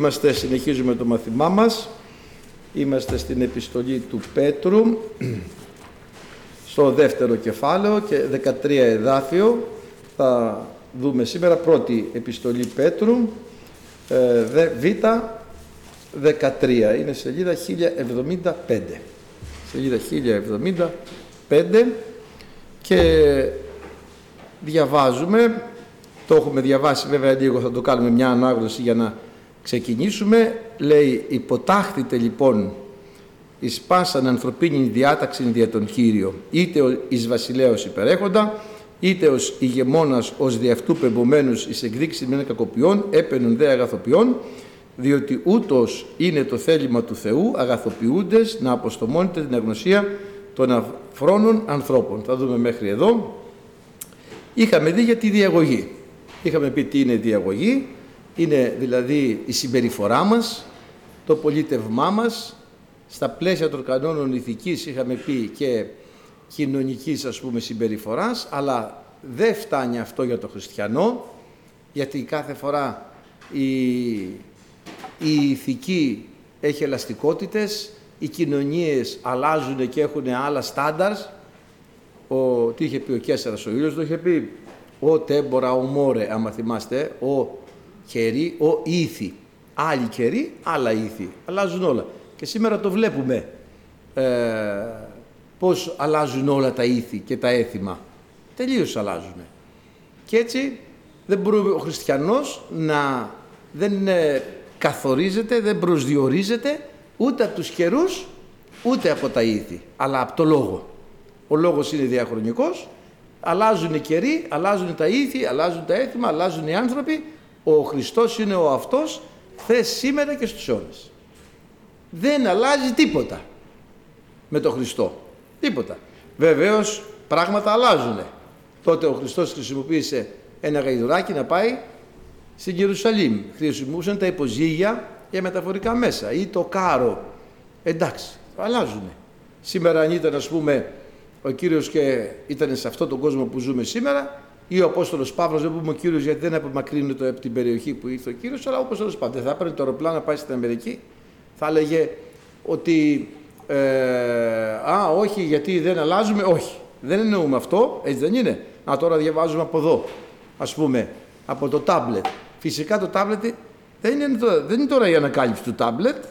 Είμαστε, συνεχίζουμε το μαθημά μας. Είμαστε στην επιστολή του Πέτρου, στο δεύτερο κεφάλαιο και 13 εδάφιο. Θα δούμε σήμερα πρώτη επιστολή Πέτρου, ε, Β, 13. Είναι σελίδα 1075. Σελίδα 1075 και διαβάζουμε, το έχουμε διαβάσει βέβαια λίγο, θα το κάνουμε μια ανάγνωση για να ξεκινήσουμε. Λέει, υποτάχθητε λοιπόν εις πάσαν ανθρωπίνη διάταξη δια τον Κύριο, είτε εις βασιλέως υπερέχοντα, είτε ως ηγεμόνας ως δι' αυτού πεμπομένους εις εκδείξη μεν κακοποιών, έπαινον δε αγαθοποιών, διότι ούτως είναι το θέλημα του Θεού αγαθοποιούντες να αποστομώνεται την αγνωσία των αφρόνων ανθρώπων. Θα δούμε μέχρι εδώ. Είχαμε δει για τη διαγωγή. Είχαμε πει τι είναι διαγωγή. Είναι δηλαδή η συμπεριφορά μας, το πολίτευμά μας, στα πλαίσια των κανόνων ηθικής είχαμε πει και κοινωνικής ας πούμε συμπεριφοράς, αλλά δεν φτάνει αυτό για το χριστιανό, γιατί κάθε φορά η, η ηθική έχει ελαστικότητες, οι κοινωνίες αλλάζουν και έχουν άλλα στάνταρς. Ο, τι είχε πει ο Κέσσαρας ο Ήλιος, το είχε πει ο τέμπορα, ο μόρε, άμα θυμάστε, ο κερί, ο ήθη. Άλλοι καιροί, άλλα ήθη. Αλλάζουν όλα. Και σήμερα το βλέπουμε ε, πώς αλλάζουν όλα τα ήθη και τα έθιμα. Τελείως αλλάζουν. Και έτσι δεν μπορεί ο χριστιανός να δεν ε, καθορίζεται, δεν προσδιορίζεται ούτε από τους καιρούς, ούτε από τα ήθη, αλλά από το λόγο. Ο λόγος είναι διαχρονικός, αλλάζουν οι καιροί, αλλάζουν τα ήθη, αλλάζουν τα έθιμα, αλλάζουν οι άνθρωποι. Ο Χριστός είναι ο αυτός, θες σήμερα και στους αιώνες. Δεν αλλάζει τίποτα με τον Χριστό. Τίποτα. Βεβαίως πράγματα αλλάζουν. Τότε ο Χριστός χρησιμοποίησε ένα γαϊδουράκι να πάει στην Ιερουσαλήμ. Χρησιμοποιούσαν τα υποζύγια για μεταφορικά μέσα ή το κάρο. Εντάξει, αλλάζουν. Σήμερα αν ήταν ας πούμε ο Κύριος και ήταν σε αυτόν τον κόσμο που ζούμε σήμερα ή ο Απόστολος Παύλος, δεν πούμε ο Κύριος γιατί δεν απομακρύνεται από την περιοχή που ήρθε ο Κύριος, αλλά όπως τέλος πάντων θα έπαιρνε το αεροπλάνο να πάει στην Αμερική, θα έλεγε ότι ε, α, όχι γιατί δεν αλλάζουμε, όχι. Δεν εννοούμε αυτό, έτσι δεν είναι. Να τώρα διαβάζουμε από εδώ, ας πούμε, από το τάμπλετ. Φυσικά το τάμπλετ δεν είναι, τώρα, δεν είναι τώρα η ανακάλυψη του τάμπλετ.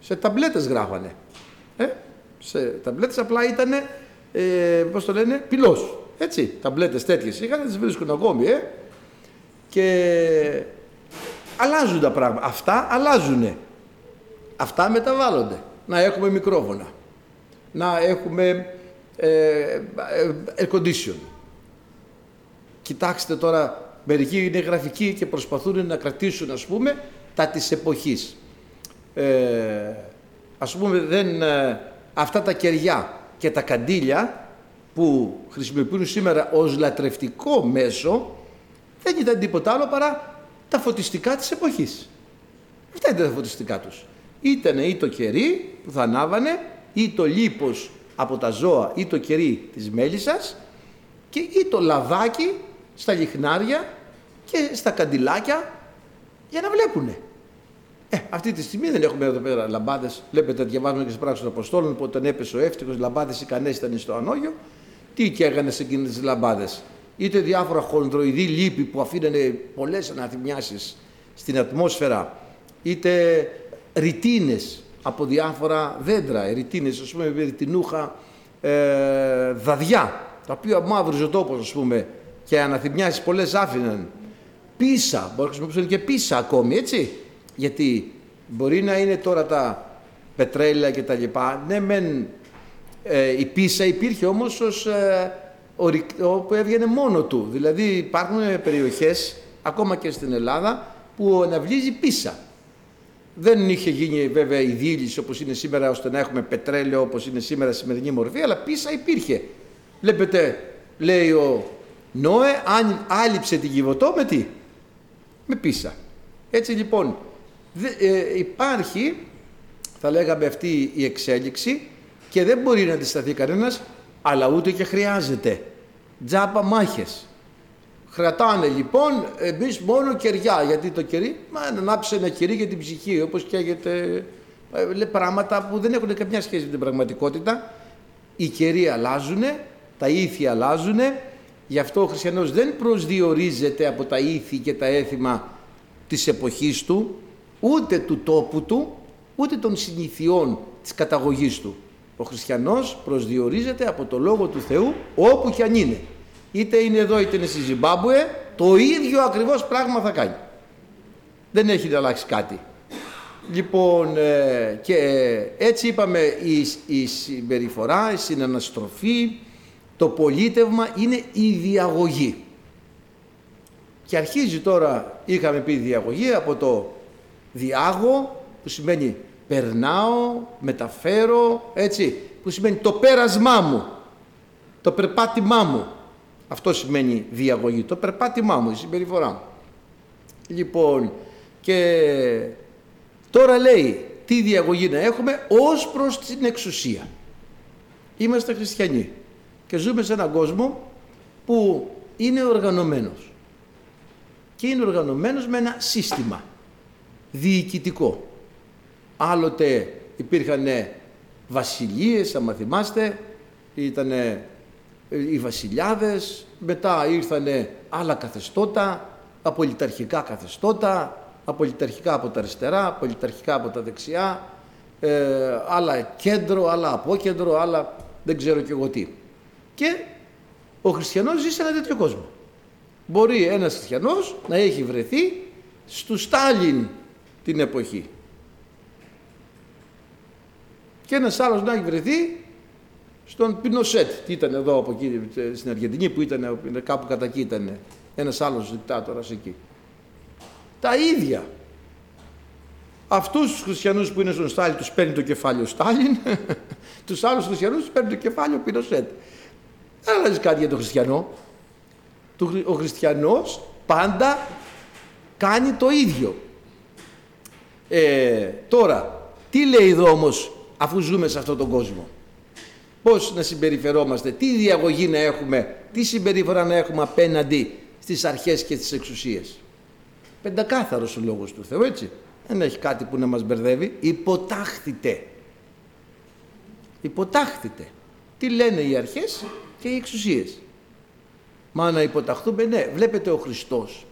Σε ταμπλέτες γράφανε. Ε; Σε ταμπλέτες απλά ήταν, ε, πώς το λένε, πυλός. Έτσι, ταμπλέτες τέτοιες είχαν, τις βρίσκουν ακόμη. Ε; Και αλλάζουν τα πράγματα. Αυτά αλλάζουν. Αυτά μεταβάλλονται. Να έχουμε μικρόφωνα. Να έχουμε ε, ε, air condition. Κοιτάξτε τώρα Μερικοί είναι γραφικοί και προσπαθούν να κρατήσουν, ας πούμε, τα της εποχής. Ε, ας πούμε, δεν, ε, αυτά τα κεριά και τα καντήλια που χρησιμοποιούν σήμερα ως λατρευτικό μέσο, δεν ήταν τίποτα άλλο παρά τα φωτιστικά της εποχής. Αυτά ήταν τα φωτιστικά τους. Ήτανε ή το κερί που θα ανάβανε, ή το λίπος από τα ζώα, ή το κερί της μέλισσας, και ή το λαδάκι στα λιχνάρια και στα καντιλάκια για να βλέπουνε. Ε, αυτή τη στιγμή δεν έχουμε εδώ πέρα λαμπάδες. Βλέπετε, διαβάζουμε και στι πράξεις των Αποστόλων που όταν έπεσε ο εύτυχος, λαμπάδες ικανές ήταν στο ανόγιο. Τι καίγανε σε εκείνες τις λαμπάδες. Είτε διάφορα χονδροειδή λύπη που αφήνανε πολλές αναθυμιάσεις στην ατμόσφαιρα, είτε ρητίνες από διάφορα δέντρα. Ρητίνες, ας πούμε, ρητινούχα ε, δαδιά, τα οποία μαύριζε ο τόπος, ας πούμε, και αναθυμιάσεις πολλές άφηναν πίσα, μπορεί να χρησιμοποιήσουν και πίσα ακόμη, έτσι. Γιατί μπορεί να είναι τώρα τα πετρέλαια και τα λοιπά. Ναι, μεν ε, η πίσα υπήρχε όμως ως ε, που έβγαινε μόνο του. Δηλαδή υπάρχουν περιοχές, ακόμα και στην Ελλάδα, που αναβλύζει πίσα. Δεν είχε γίνει βέβαια η δίληση όπως είναι σήμερα ώστε να έχουμε πετρέλαιο όπως είναι σήμερα στη σημερινή μορφή, αλλά πίσα υπήρχε. Βλέπετε, λέει ο Νόε, αν άλυψε την Κιβωτό με τι, με πίσα. Έτσι λοιπόν ε, υπάρχει, θα λέγαμε αυτή η εξέλιξη και δεν μπορεί να αντισταθεί κανένας, αλλά ούτε και χρειάζεται. Τζάπα μάχες. Κρατάνε λοιπόν εμείς μόνο κεριά. Γιατί το κερί, μα να ανάψει ένα κερί για την ψυχή, όπως καίγεται. Ε, πράγματα που δεν έχουν καμιά σχέση με την πραγματικότητα. Οι καιροί αλλάζουν, τα ήθη αλλάζουν. Γι' αυτό ο χριστιανός δεν προσδιορίζεται από τα ήθη και τα έθιμα της εποχής του, ούτε του τόπου του, ούτε των συνηθιών της καταγωγής του. Ο χριστιανός προσδιορίζεται από το Λόγο του Θεού όπου και αν είναι. Είτε είναι εδώ είτε είναι στη Ζιμπάμπουε, το ίδιο ακριβώς πράγμα θα κάνει. Δεν έχει να αλλάξει κάτι. Λοιπόν, ε, και έτσι είπαμε η, η συμπεριφορά, η συναναστροφή, το πολίτευμα είναι η διαγωγή. Και αρχίζει τώρα, είχαμε πει διαγωγή, από το διάγω, που σημαίνει περνάω, μεταφέρω, έτσι, που σημαίνει το πέρασμά μου, το περπάτημά μου. Αυτό σημαίνει διαγωγή, το περπάτημά μου, η συμπεριφορά μου. Λοιπόν, και τώρα λέει τι διαγωγή να έχουμε ως προς την εξουσία. Είμαστε χριστιανοί και ζούμε σε έναν κόσμο που είναι οργανωμένος και είναι οργανωμένος με ένα σύστημα διοικητικό. Άλλοτε υπήρχαν βασιλείες, αν θυμάστε, ήταν οι βασιλιάδες, μετά ήρθαν άλλα καθεστώτα, απολυταρχικά καθεστώτα, απολυταρχικά από τα αριστερά, απολυταρχικά από τα δεξιά, ε, άλλα κέντρο, άλλα απόκεντρο, άλλα δεν ξέρω και εγώ τι. Και ο χριστιανός ζει σε ένα τέτοιο κόσμο. Μπορεί ένας χριστιανός να έχει βρεθεί στου Στάλιν την εποχή. Και ένας άλλος να έχει βρεθεί στον Πινοσέτ. Τι ήταν εδώ από εκεί στην Αργεντινή που ήταν κάπου κατά εκεί ήταν ένας άλλος δικτάτορας εκεί. Τα ίδια. Αυτούς τους χριστιανούς που είναι στον Στάλιν τους παίρνει το κεφάλαιο Στάλιν, τους άλλους χριστιανούς τους παίρνει το κεφάλαιο Πινοσέτ. Δεν αλλάζει κάτι για τον χριστιανό. Ο χριστιανός πάντα κάνει το ίδιο. Ε, τώρα, τι λέει εδώ όμως αφού ζούμε σε αυτόν τον κόσμο. Πώς να συμπεριφερόμαστε, τι διαγωγή να έχουμε, τι συμπεριφορά να έχουμε απέναντι στις αρχές και στις εξουσίες. Πεντακάθαρος ο λόγος του Θεού, έτσι. Δεν έχει κάτι που να μας μπερδεύει. Υποτάχθητε. Υποτάχθητε. Τι λένε οι αρχές και οι εξουσίες. Μα να υποταχθούμε, ναι. Βλέπετε ο Χριστός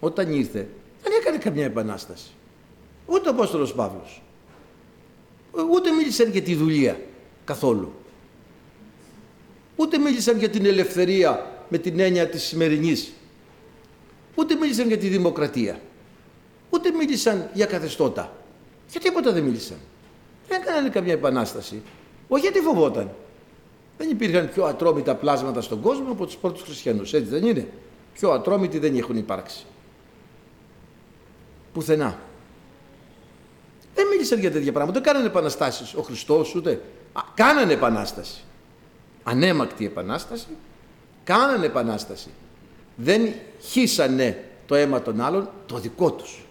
όταν ήρθε δεν έκανε καμιά επανάσταση. Ούτε ο Απόστολος Παύλος. Ούτε μίλησαν για τη δουλεία καθόλου. Ούτε μίλησαν για την ελευθερία με την έννοια της σημερινής. Ούτε μίλησαν για τη δημοκρατία. Ούτε μίλησαν για καθεστώτα. Για τίποτα δεν μίλησαν. Δεν έκαναν καμιά επανάσταση. Όχι γιατί φοβόταν. Δεν υπήρχαν πιο ατρόμητα πλάσματα στον κόσμο από τους πρώτους χριστιανούς. Έτσι δεν είναι. Πιο ατρόμητοι δεν έχουν υπάρξει. Πουθενά. Δεν μίλησαν για τέτοια πράγματα. Δεν κάνανε επαναστάσεις ο Χριστός ούτε. Α, κάνανε επανάσταση. Ανέμακτη επανάσταση. Κάνανε επανάσταση. Δεν χύσανε το αίμα των άλλων το δικό τους.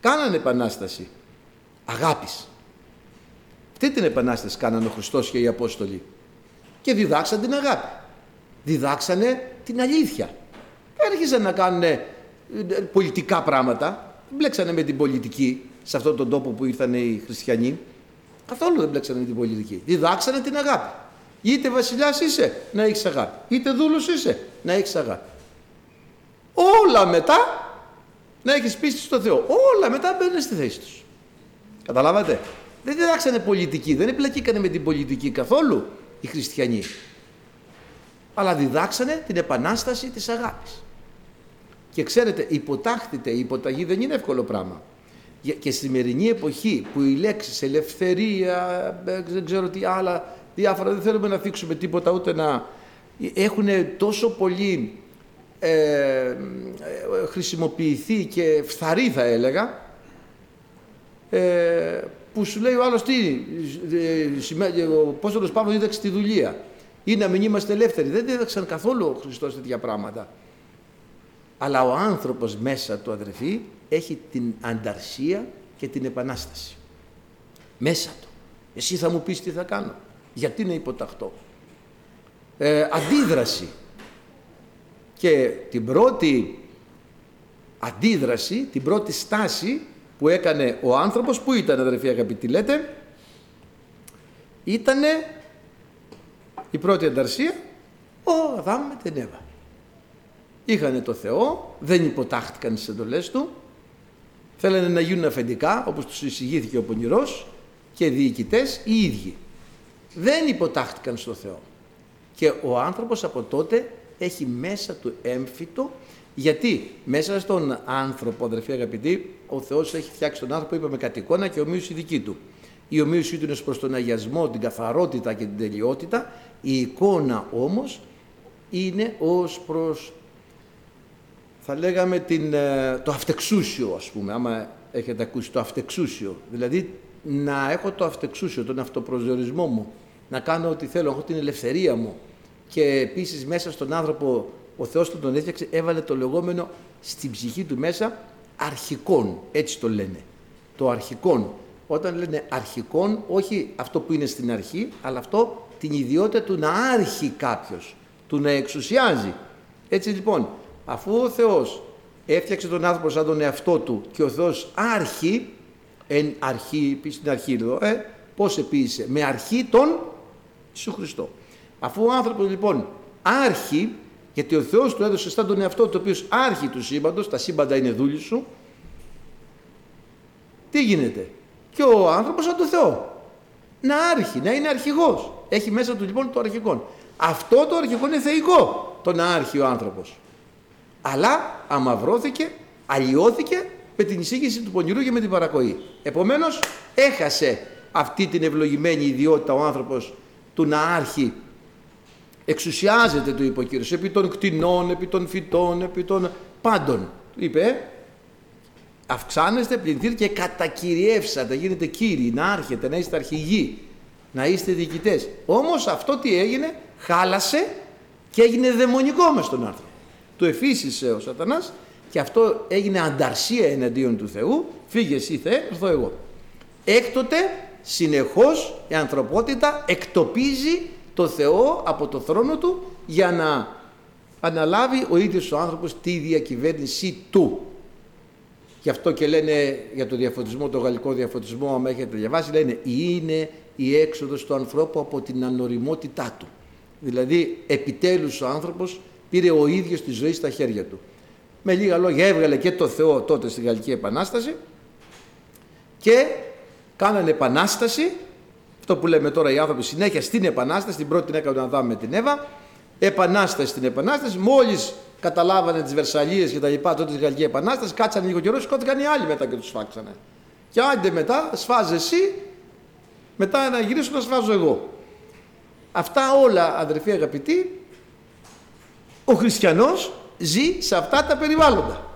Κάνανε επανάσταση αγάπης. Αυτή την επανάσταση κάνανε ο Χριστός και οι Απόστολοι; Και διδάξαν την αγάπη. Διδάξανε την αλήθεια. Έρχισαν να κάνουν ε, πολιτικά πράγματα. Μπλέξανε με την πολιτική σε αυτόν τον τόπο που ήρθαν οι χριστιανοί. Καθόλου δεν μπλέξανε με την πολιτική. Διδάξανε την αγάπη. Είτε βασιλιάς είσαι, να έχεις αγάπη. Είτε δούλος είσαι, να έχεις αγάπη. Όλα μετά να έχεις πίστη στο Θεό. Όλα μετά μπαίνουν στη θέση τους. Καταλάβατε; Δεν διδάξανε πολιτική, δεν επλακήκανε με την πολιτική καθόλου οι χριστιανοί. Αλλά διδάξανε την επανάσταση της αγάπης. Και ξέρετε, υποτάχθητε, η υποταγή δεν είναι εύκολο πράγμα. Και στη σημερινή εποχή που οι λέξεις ελευθερία, ε, δεν ξέρω τι άλλα, διάφορα, δεν θέλουμε να θίξουμε τίποτα ούτε να... Έχουν τόσο πολύ ε, ε, χρησιμοποιηθεί και φθαρή θα έλεγα, ε, που σου λέει ο άλλος τι, ο Πόστολος Παύλος δίδαξε τη δουλεία ή να μην είμαστε ελεύθεροι. Δεν δίδαξαν καθόλου ο Χριστός τέτοια πράγματα. Αλλά ο άνθρωπος μέσα του αδερφή έχει την ανταρσία και την επανάσταση. Μέσα του. Εσύ θα μου πεις τι θα κάνω. Γιατί να υποταχτώ. Ε, αντίδραση. Και την πρώτη αντίδραση, την πρώτη στάση που έκανε ο άνθρωπος, που ήταν αδερφοί αγαπητοί λέτε, ήτανε η πρώτη ανταρσία, ο Αδάμ με την Εύα. Είχανε το Θεό, δεν υποτάχτηκαν στις εντολές του, θέλανε να γίνουν αφεντικά, όπως τους εισηγήθηκε ο Πονηρός, και διοικητές οι ίδιοι. Δεν υποτάχτηκαν στο Θεό. Και ο άνθρωπος από τότε έχει μέσα του έμφυτο, γιατί μέσα στον άνθρωπο, αδερφοί αγαπητοί, ο Θεός έχει φτιάξει τον άνθρωπο, είπαμε κατ' εικόνα και ομοίωση δική του. Η ομοίωσή του είναι προς τον αγιασμό, την καθαρότητα και την τελειότητα. Η εικόνα όμως είναι ως προς, θα λέγαμε, την, ε, το αυτεξούσιο ας πούμε, άμα έχετε ακούσει το αυτεξούσιο. Δηλαδή να έχω το αυτεξούσιο, τον αυτοπροσδιορισμό μου, να κάνω ό,τι θέλω, έχω την ελευθερία μου. Και επίσης μέσα στον άνθρωπο ο Θεός του τον έφτιαξε, έβαλε το λεγόμενο στην ψυχή του μέσα αρχικών, έτσι το λένε. Το αρχικών. Όταν λένε αρχικών, όχι αυτό που είναι στην αρχή, αλλά αυτό την ιδιότητα του να άρχει κάποιος, του να εξουσιάζει. Έτσι λοιπόν, αφού ο Θεός έφτιαξε τον άνθρωπο σαν τον εαυτό του και ο Θεός άρχει, εν αρχή, πει στην αρχή εδώ, ε, πώς επίησε, με αρχή τον Ιησού Χριστό. Αφού ο άνθρωπος λοιπόν άρχει, γιατί ο Θεός του έδωσε σαν τον εαυτό του, ο οποίος άρχει του σύμπαντος, τα σύμπαντα είναι δούλη σου, τι γίνεται; Και ο άνθρωπος σαν το Θεό. Να άρχει, να είναι αρχηγός. Έχει μέσα του λοιπόν το αρχικό. Αυτό το αρχικό είναι θεϊκό, το να άρχει ο άνθρωπος. Αλλά αμαυρώθηκε, αλλοιώθηκε με την εισήγηση του πονηρού και με την παρακοή. Επομένως έχασε αυτή την ευλογημένη ιδιότητα ο άνθρωπος του να άρχει εξουσιάζεται του υποκύρους επί των κτηνών, επί των φυτών, επί των πάντων. Είπε, αυξάνεστε, πληθύνετε και κατακυριεύσατε, γίνετε κύριοι, να άρχετε, να είστε αρχηγοί, να είστε διοικητές. Όμως αυτό τι έγινε, χάλασε και έγινε δαιμονικό μες στον άνθρωπο. Του εφήσισε ο σατανάς και αυτό έγινε ανταρσία εναντίον του Θεού, φύγε εσύ Θεέ, έρθω εγώ. Έκτοτε συνεχώς η ανθρωπότητα εκτοπίζει το Θεό από το θρόνο του για να αναλάβει ο ίδιος ο άνθρωπος τη διακυβέρνηση του. Γι' αυτό και λένε για το διαφωτισμό, το γαλλικό διαφωτισμό, άμα έχετε διαβάσει, λένε είναι η έξοδος του ανθρώπου από την ανοριμότητά του. Δηλαδή επιτέλους ο άνθρωπος πήρε ο ίδιος τη ζωή στα χέρια του. Με λίγα λόγια έβγαλε και το Θεό τότε στη Γαλλική Επανάσταση και κάνανε επανάσταση, αυτό που λέμε τώρα οι άνθρωποι συνέχεια στην επανάσταση, την πρώτη την έκανε ο Αδάμ με την Εύα, επανάσταση στην επανάσταση, μόλις καταλάβανε τις Βερσαλίες και τα λοιπά τότε τη Γαλλική Επανάσταση, κάτσανε λίγο καιρό, σηκώθηκαν οι άλλοι μετά και τους φάξανε. Και άντε μετά, σφάζε εσύ, μετά να γυρίσω να σφάζω εγώ. Αυτά όλα αδερφοί αγαπητοί, ο χριστιανός ζει σε αυτά τα περιβάλλοντα.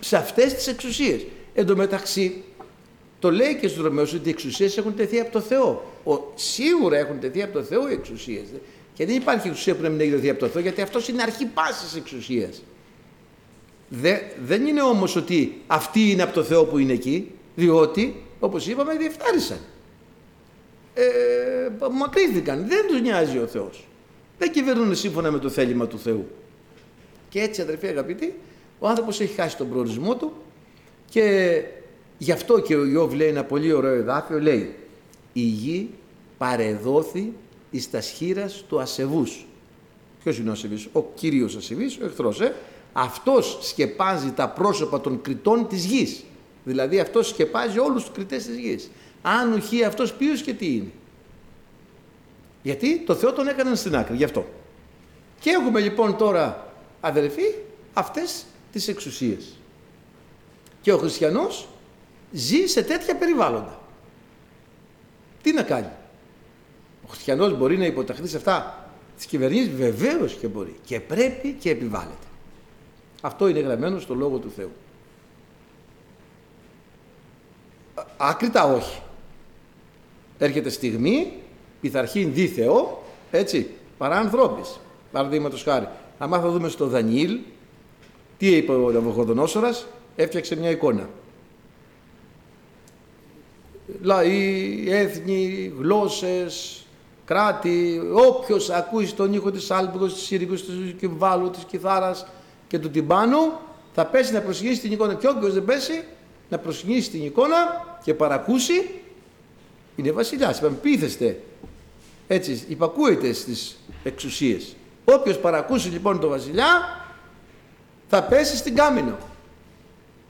Σε αυτές τις εξουσίες. Εν τω μεταξύ, το λέει και στους Ρωμαίους ότι οι εξουσίες έχουν τεθεί από το Θεό. Ο, σίγουρα έχουν τεθεί από το Θεό οι εξουσίες. Και δεν υπάρχει εξουσία που να μην έχει δοθεί από το Θεό, γιατί αυτός είναι αρχή πάσης εξουσίας. Δε, δεν είναι όμως ότι αυτή είναι από το Θεό που είναι εκεί, διότι, όπως είπαμε, διεφθάρισαν. Ε, μακρύθηκαν. Δεν τους νοιάζει ο Θεός. Δεν κυβερνούν σύμφωνα με το θέλημα του Θεού. Και έτσι, αδερφοί αγαπητοί, ο άνθρωπος έχει χάσει τον προορισμό του και γι' αυτό και ο Ιώβ λέει ένα πολύ ωραίο εδάφιο, λέει «Η γη παρεδόθη εις τας σχήρας του ασεβούς». Ποιος είναι ο ασεβής, ο κύριος ασεβής, ο εχθρός, ε; Αυτός σκεπάζει τα πρόσωπα των κριτών της γης. Δηλαδή αυτός σκεπάζει όλους τους κριτές της γης. Αν ουχεί αυτός ποιος και τι είναι. Γιατί το Θεό τον έκαναν στην άκρη, γι' αυτό. Και έχουμε λοιπόν τώρα αδελφοί αυτές τις εξουσίες. Και ο χριστιανός ζει σε τέτοια περιβάλλοντα. Τι να κάνει; Ο χριστιανός μπορεί να υποταχθεί σε αυτά τις κυβερνήσεις, βεβαίως και μπορεί. Και πρέπει και επιβάλλεται. Αυτό είναι γραμμένο στο Λόγο του Θεού. Άκρητα όχι. Έρχεται στιγμή, πειθαρχήν δι Θεό, έτσι, παρά ανθρώπης. Παραδείγματος χάρη. Αν θα δούμε στο Δανιήλ, τι είπε ο Ναβουχοδονόσορας, έφτιαξε μια εικόνα. Λαοί, έθνη, γλώσσες, κράτη, όποιος ακούσει τον ήχο της άλπικος, της σύρικος, του κυμβάλου, της κιθάρας και του τυμπάνου, θα πέσει να προσγειώσει την εικόνα και όποιος δεν πέσει να προσγειώσει την εικόνα και παρακούσει, είναι βασιλιάς. Είπαμε, πείθεστε, έτσι, υπακούεται στις εξουσίες. Όποιος παρακούσει λοιπόν τον βασιλιά, θα πέσει στην κάμινο.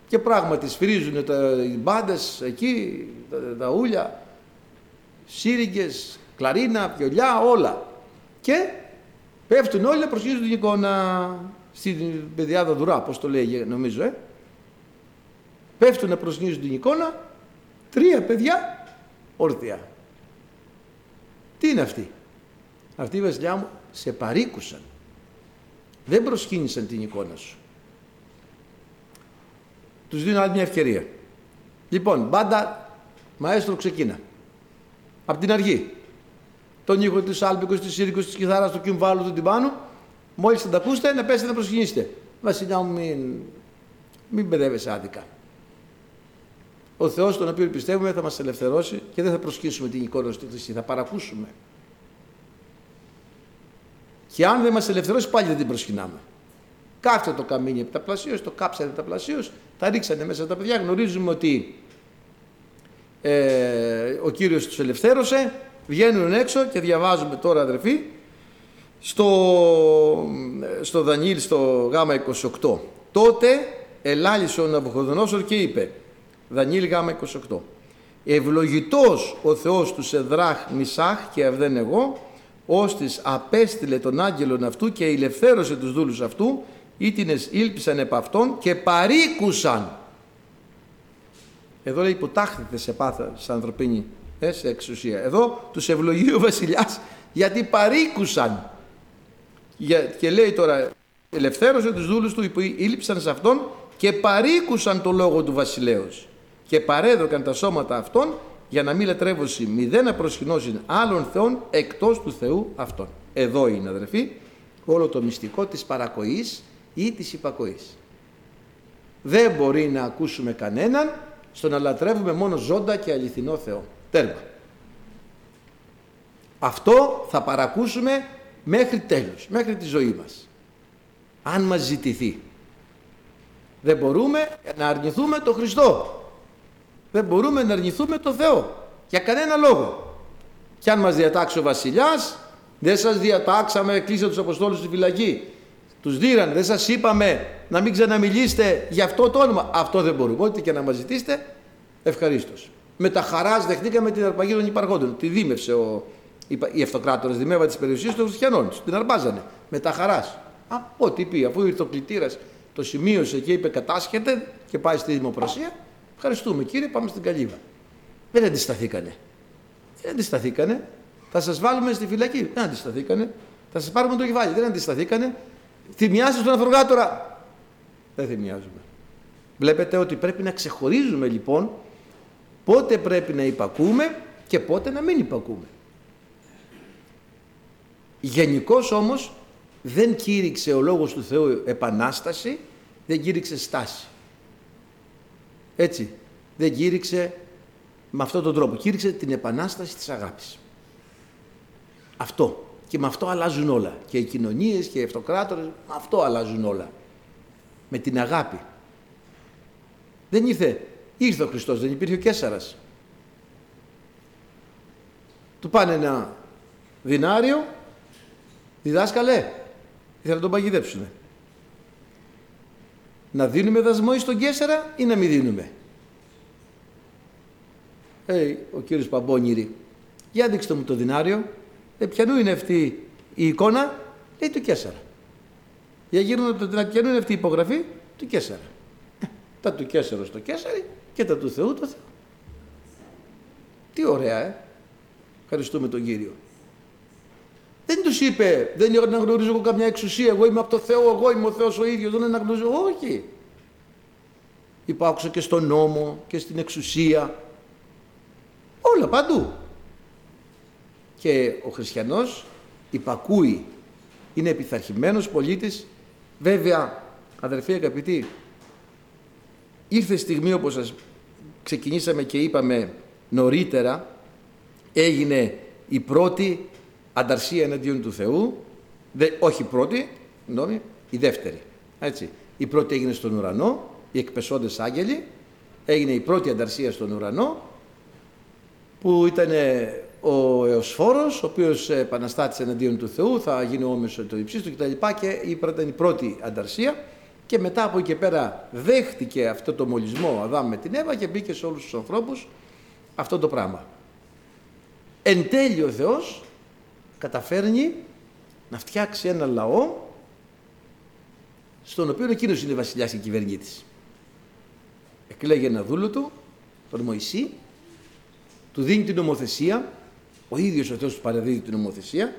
Και πράγματι σφυρίζουν τα, οι μπάντες εκεί, τα, τα ούλια, σύριγγες, κλαρίνα, βιολιά, όλα. Και πέφτουν όλοι να προσγειώσουν την εικόνα στην παιδιάδα δουρά, πώς το λέει νομίζω, ε. Πέφτουν να προσγειώσουν την εικόνα τρία παιδιά όρθια. Τι είναι αυτοί; Αυτοί οι βασιλιά μου σε παρήκουσαν. Δεν προσκύνησαν την εικόνα σου. Τους δίνω άλλη μια ευκαιρία. Λοιπόν, μπάντα, μαέστρο ξεκίνα. Απ' την αρχή. Τον ήχο της άλπικος, της σύρικος, της κιθάρας, του κυμβάλου, του τυμπάνου. Μόλις θα τα ακούσετε, να πέσετε να προσκυνήσετε. Βασιλιά μου, μην, μην μπερδεύεσαι άδικα. Ο Θεός τον οποίο πιστεύουμε θα μας ελευθερώσει και δεν θα προσκύσουμε την εικόνα του Χριστή, θα παρακούσουμε. Και αν δεν μας ελευθερώσει πάλι δεν την προσκυνάμε. Κάφτε το καμίνι επταπλασίως, το κάψατε επταπλασίως, τα ρίξανε μέσα τα παιδιά. Γνωρίζουμε ότι ε, ο Κύριος τους ελευθέρωσε, βγαίνουν έξω και διαβάζουμε τώρα αδερφοί στο, στο Δανίλ στο γάμα 28. Τότε ελάλησε ο Ναβουχοδονόσορ και είπε Δανίλ γάμα 28 Ευλογητός ο Θεός του Σεδράχ Μισάχ και αυδέν εγώ ώστις απέστειλε τον άγγελον αυτού και ελευθέρωσε τους δούλους αυτού ήτινες ήλπισαν επ' αυτόν και παρήκουσαν. Εδώ λέει υποτάχθητε σε πάθα, σε ανθρωπίνη, ε, σε εξουσία. Εδώ τους ευλογεί ο βασιλιάς γιατί παρήκουσαν. Και λέει τώρα, ελευθέρωσε τους δούλους του που ήλπισαν σε αυτόν και παρήκουσαν το λόγο του βασιλέως και παρέδωκαν τα σώματα αυτών για να μην λατρεύωση μηδέν να προσκυνώσει άλλων θεών εκτός του Θεού αυτών. Εδώ είναι αδερφοί όλο το μυστικό της παρακοής ή της υπακοής. Δεν μπορεί να ακούσουμε κανέναν στο να λατρεύουμε μόνο ζώντα και αληθινό Θεό. Τέρμα. Αυτό θα παρακούσουμε μέχρι τέλους, μέχρι τη ζωή μας. Αν μας ζητηθεί. Δεν μπορούμε να αρνηθούμε τον Χριστό. Δεν μπορούμε να αρνηθούμε τον Θεό. Για κανένα λόγο. Και αν μας διατάξει ο βασιλιάς, δεν σας διατάξαμε, κλείσε τους Αποστόλους στη φυλακή. Τους δίραν, δεν σας είπαμε να μην ξαναμιλήσετε για αυτό το όνομα. Αυτό δεν μπορούμε. Ό,τι και να μας ζητήσετε, ευχαρίστως. Με τα χαράς δεχτήκαμε την αρπαγή των υπαργόντων. Τη δίμευσε ο, οι αυτοκράτορες, δημεύα της περιουσίας των χριστιανών. Την αρπάζανε. Με τα χαράς. Α, ό,τι πει, αφού ήρθε ο κλητήρας, το σημείωσε και είπε κατάσχεται και πάει στη δημοπρασία, ευχαριστούμε κύριε, πάμε στην Καλύβα. Δεν αντισταθήκανε. Δεν αντισταθήκανε. Θα σας βάλουμε στη φυλακή. Δεν αντισταθήκανε. Θα σας πάρουμε το κεφάλι. Δεν αντισταθήκανε. Θυμιάστε στον Αφρογάτορα. Δεν θυμιάζουμε. Βλέπετε ότι πρέπει να ξεχωρίζουμε λοιπόν πότε πρέπει να υπακούμε και πότε να μην υπακούμε. Γενικώς όμως δεν κήρυξε ο Λόγος του Θεού επανάσταση, δεν κήρυξε στάση. Έτσι, δεν κήρυξε με αυτόν τον τρόπο. Κήρυξε την επανάσταση της αγάπης. Αυτό. Και με αυτό αλλάζουν όλα. Και οι κοινωνίες και οι αυτοκράτορες, με αυτό αλλάζουν όλα. Με την αγάπη. Δεν ήρθε, ήρθε ο Χριστός, δεν υπήρχε ο Κέσσαρας. Του πάνε ένα δινάριο, διδάσκαλε, ήθελα να τον παγιδέψουνε. Να δίνουμε δασμό στον Κέσσαρα ή να μην δίνουμε; Ε, ο κύριος Παμπόνιρη, για δείξτε μου το δινάριο. Ε, ποιανού είναι αυτή η εικόνα, λέει του Κέσσαρα. Για γύρω το δινάριο, ποιανού είναι αυτή η υπογραφή, του Κέσσαρα. Ε, τα του Κέσσαρα στο Κέσσαρι και τα του Θεού το Θεό. Τι ωραία, ε. Ευχαριστούμε τον Κύριο. Δεν τους είπε, δεν αναγνωρίζω εγώ καμιά εξουσία, εγώ είμαι από το Θεό, εγώ είμαι ο Θεός ο ίδιος, δεν αναγνωρίζω, όχι. Υπάρχω και στον νόμο και στην εξουσία, όλα παντού. Και ο χριστιανός υπακούει, είναι επιθαρχημένος πολίτης, βέβαια αδερφοί αγαπητοί, ήρθε στιγμή όπως σας ξεκινήσαμε και είπαμε νωρίτερα, έγινε η πρώτη ανταρσία εναντίον του Θεού, δε, όχι η πρώτη, νόμι, η δεύτερη. Έτσι. Η πρώτη έγινε στον ουρανό, οι εκπεσόντες άγγελοι, έγινε η πρώτη ανταρσία στον ουρανό, που ήταν ο Εωσφόρος, ο οποίος επαναστάτησε εναντίον του Θεού, θα γίνει όμοιος το υψίστο κτλ. Και ήταν η πρώτη ανταρσία και μετά από εκεί και πέρα δέχτηκε αυτό το μολυσμό ο Αδάμ με την Εύα και μπήκε σε όλους τους ανθρώπους αυτό το πράγμα. Εν τέλει ο Θεός καταφέρνει να φτιάξει ένα λαό στον οποίο εκείνο είναι βασιλιάς και κυβερνήτης. Εκλέγει ένα δούλο του, τον Μωυσή, του δίνει την νομοθεσία, ο ίδιος ο Θεός του παραδίδει την νομοθεσία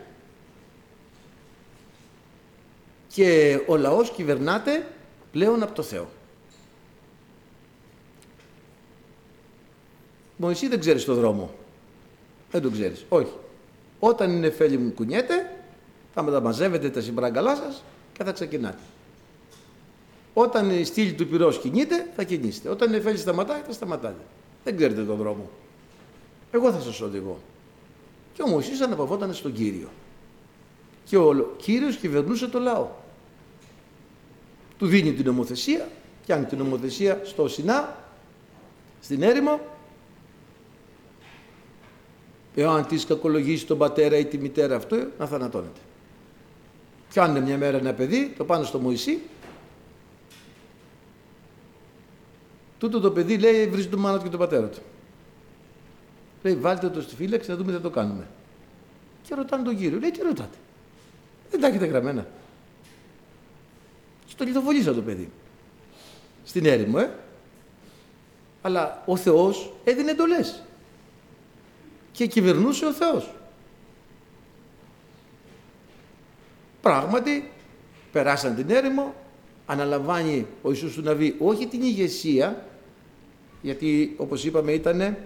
και ο λαός κυβερνάται πλέον από το Θεό. Μωυσή δεν ξέρεις το δρόμο. Δεν τον ξέρεις. Όχι. Όταν είναι φέλη μου κουνιέται, θα μεταμαζεύετε τα συμπράγκαλά σας και θα ξεκινάτε. Όταν η στήλη του πυρός κινείται, θα κινήσετε. Όταν η νεφέλη σταματάει, θα σταματάτε. Δεν ξέρετε τον δρόμο. Εγώ θα σας οδηγώ. Και ο Μωυσής αναπαυόταν στον Κύριο. Και ο Κύριος κυβερνούσε το λαό. Του δίνει την νομοθεσία, πιάνει την νομοθεσία στο Σινά, στην έρημο. Εάν της κακολογήσει τον πατέρα ή τη μητέρα αυτό, να θανατώνεται. Πιάνουν μια μέρα ένα παιδί, το πάνε στο Μωυσή Τούτο το παιδί λέει βρίζει τον μάνα του και τον πατέρα του. Λέει βάλτε το στη φύλαξη να δούμε τι θα το κάνουμε. Και ρωτάνε τον κύριο. Λέει τι ρωτάτε; Δεν τα έχετε γραμμένα. Και το λιθοβολήσα το παιδί. Στην έρημο, ε. Αλλά ο Θεός έδινε εντολές. Και κυβερνούσε ο Θεός. Πράγματι, περάσαν την έρημο, αναλαμβάνει ο Ιησούς του Ναβί όχι την ηγεσία, γιατί όπως είπαμε ήταν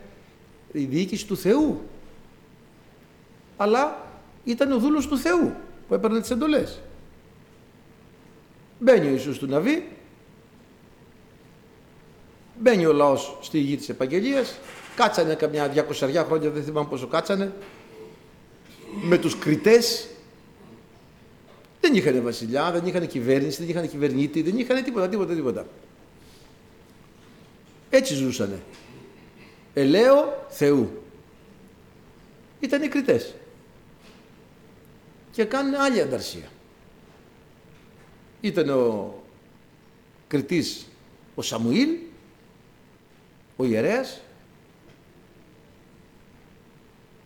η διοίκηση του Θεού αλλά ήταν ο δούλος του Θεού που έπαιρνε τις εντολές μπαίνει ο Ιησούς του Ναβί μπαίνει ο λαός στη γη της Επαγγελίας κάτσανε καμιά 200 χρόνια δεν θυμάμαι πόσο κάτσανε με τους κριτές δεν είχαν βασιλιά, δεν είχαν κυβέρνηση, δεν είχαν κυβερνήτη, δεν είχαν τίποτα, τίποτα, τίποτα. Έτσι ζούσανε. Ελαίο Θεού. Ήταν οι κριτές. Και κάνουν άλλη ανταρσία. Ήταν ο κριτής ο Σαμουήλ, ο ιερέας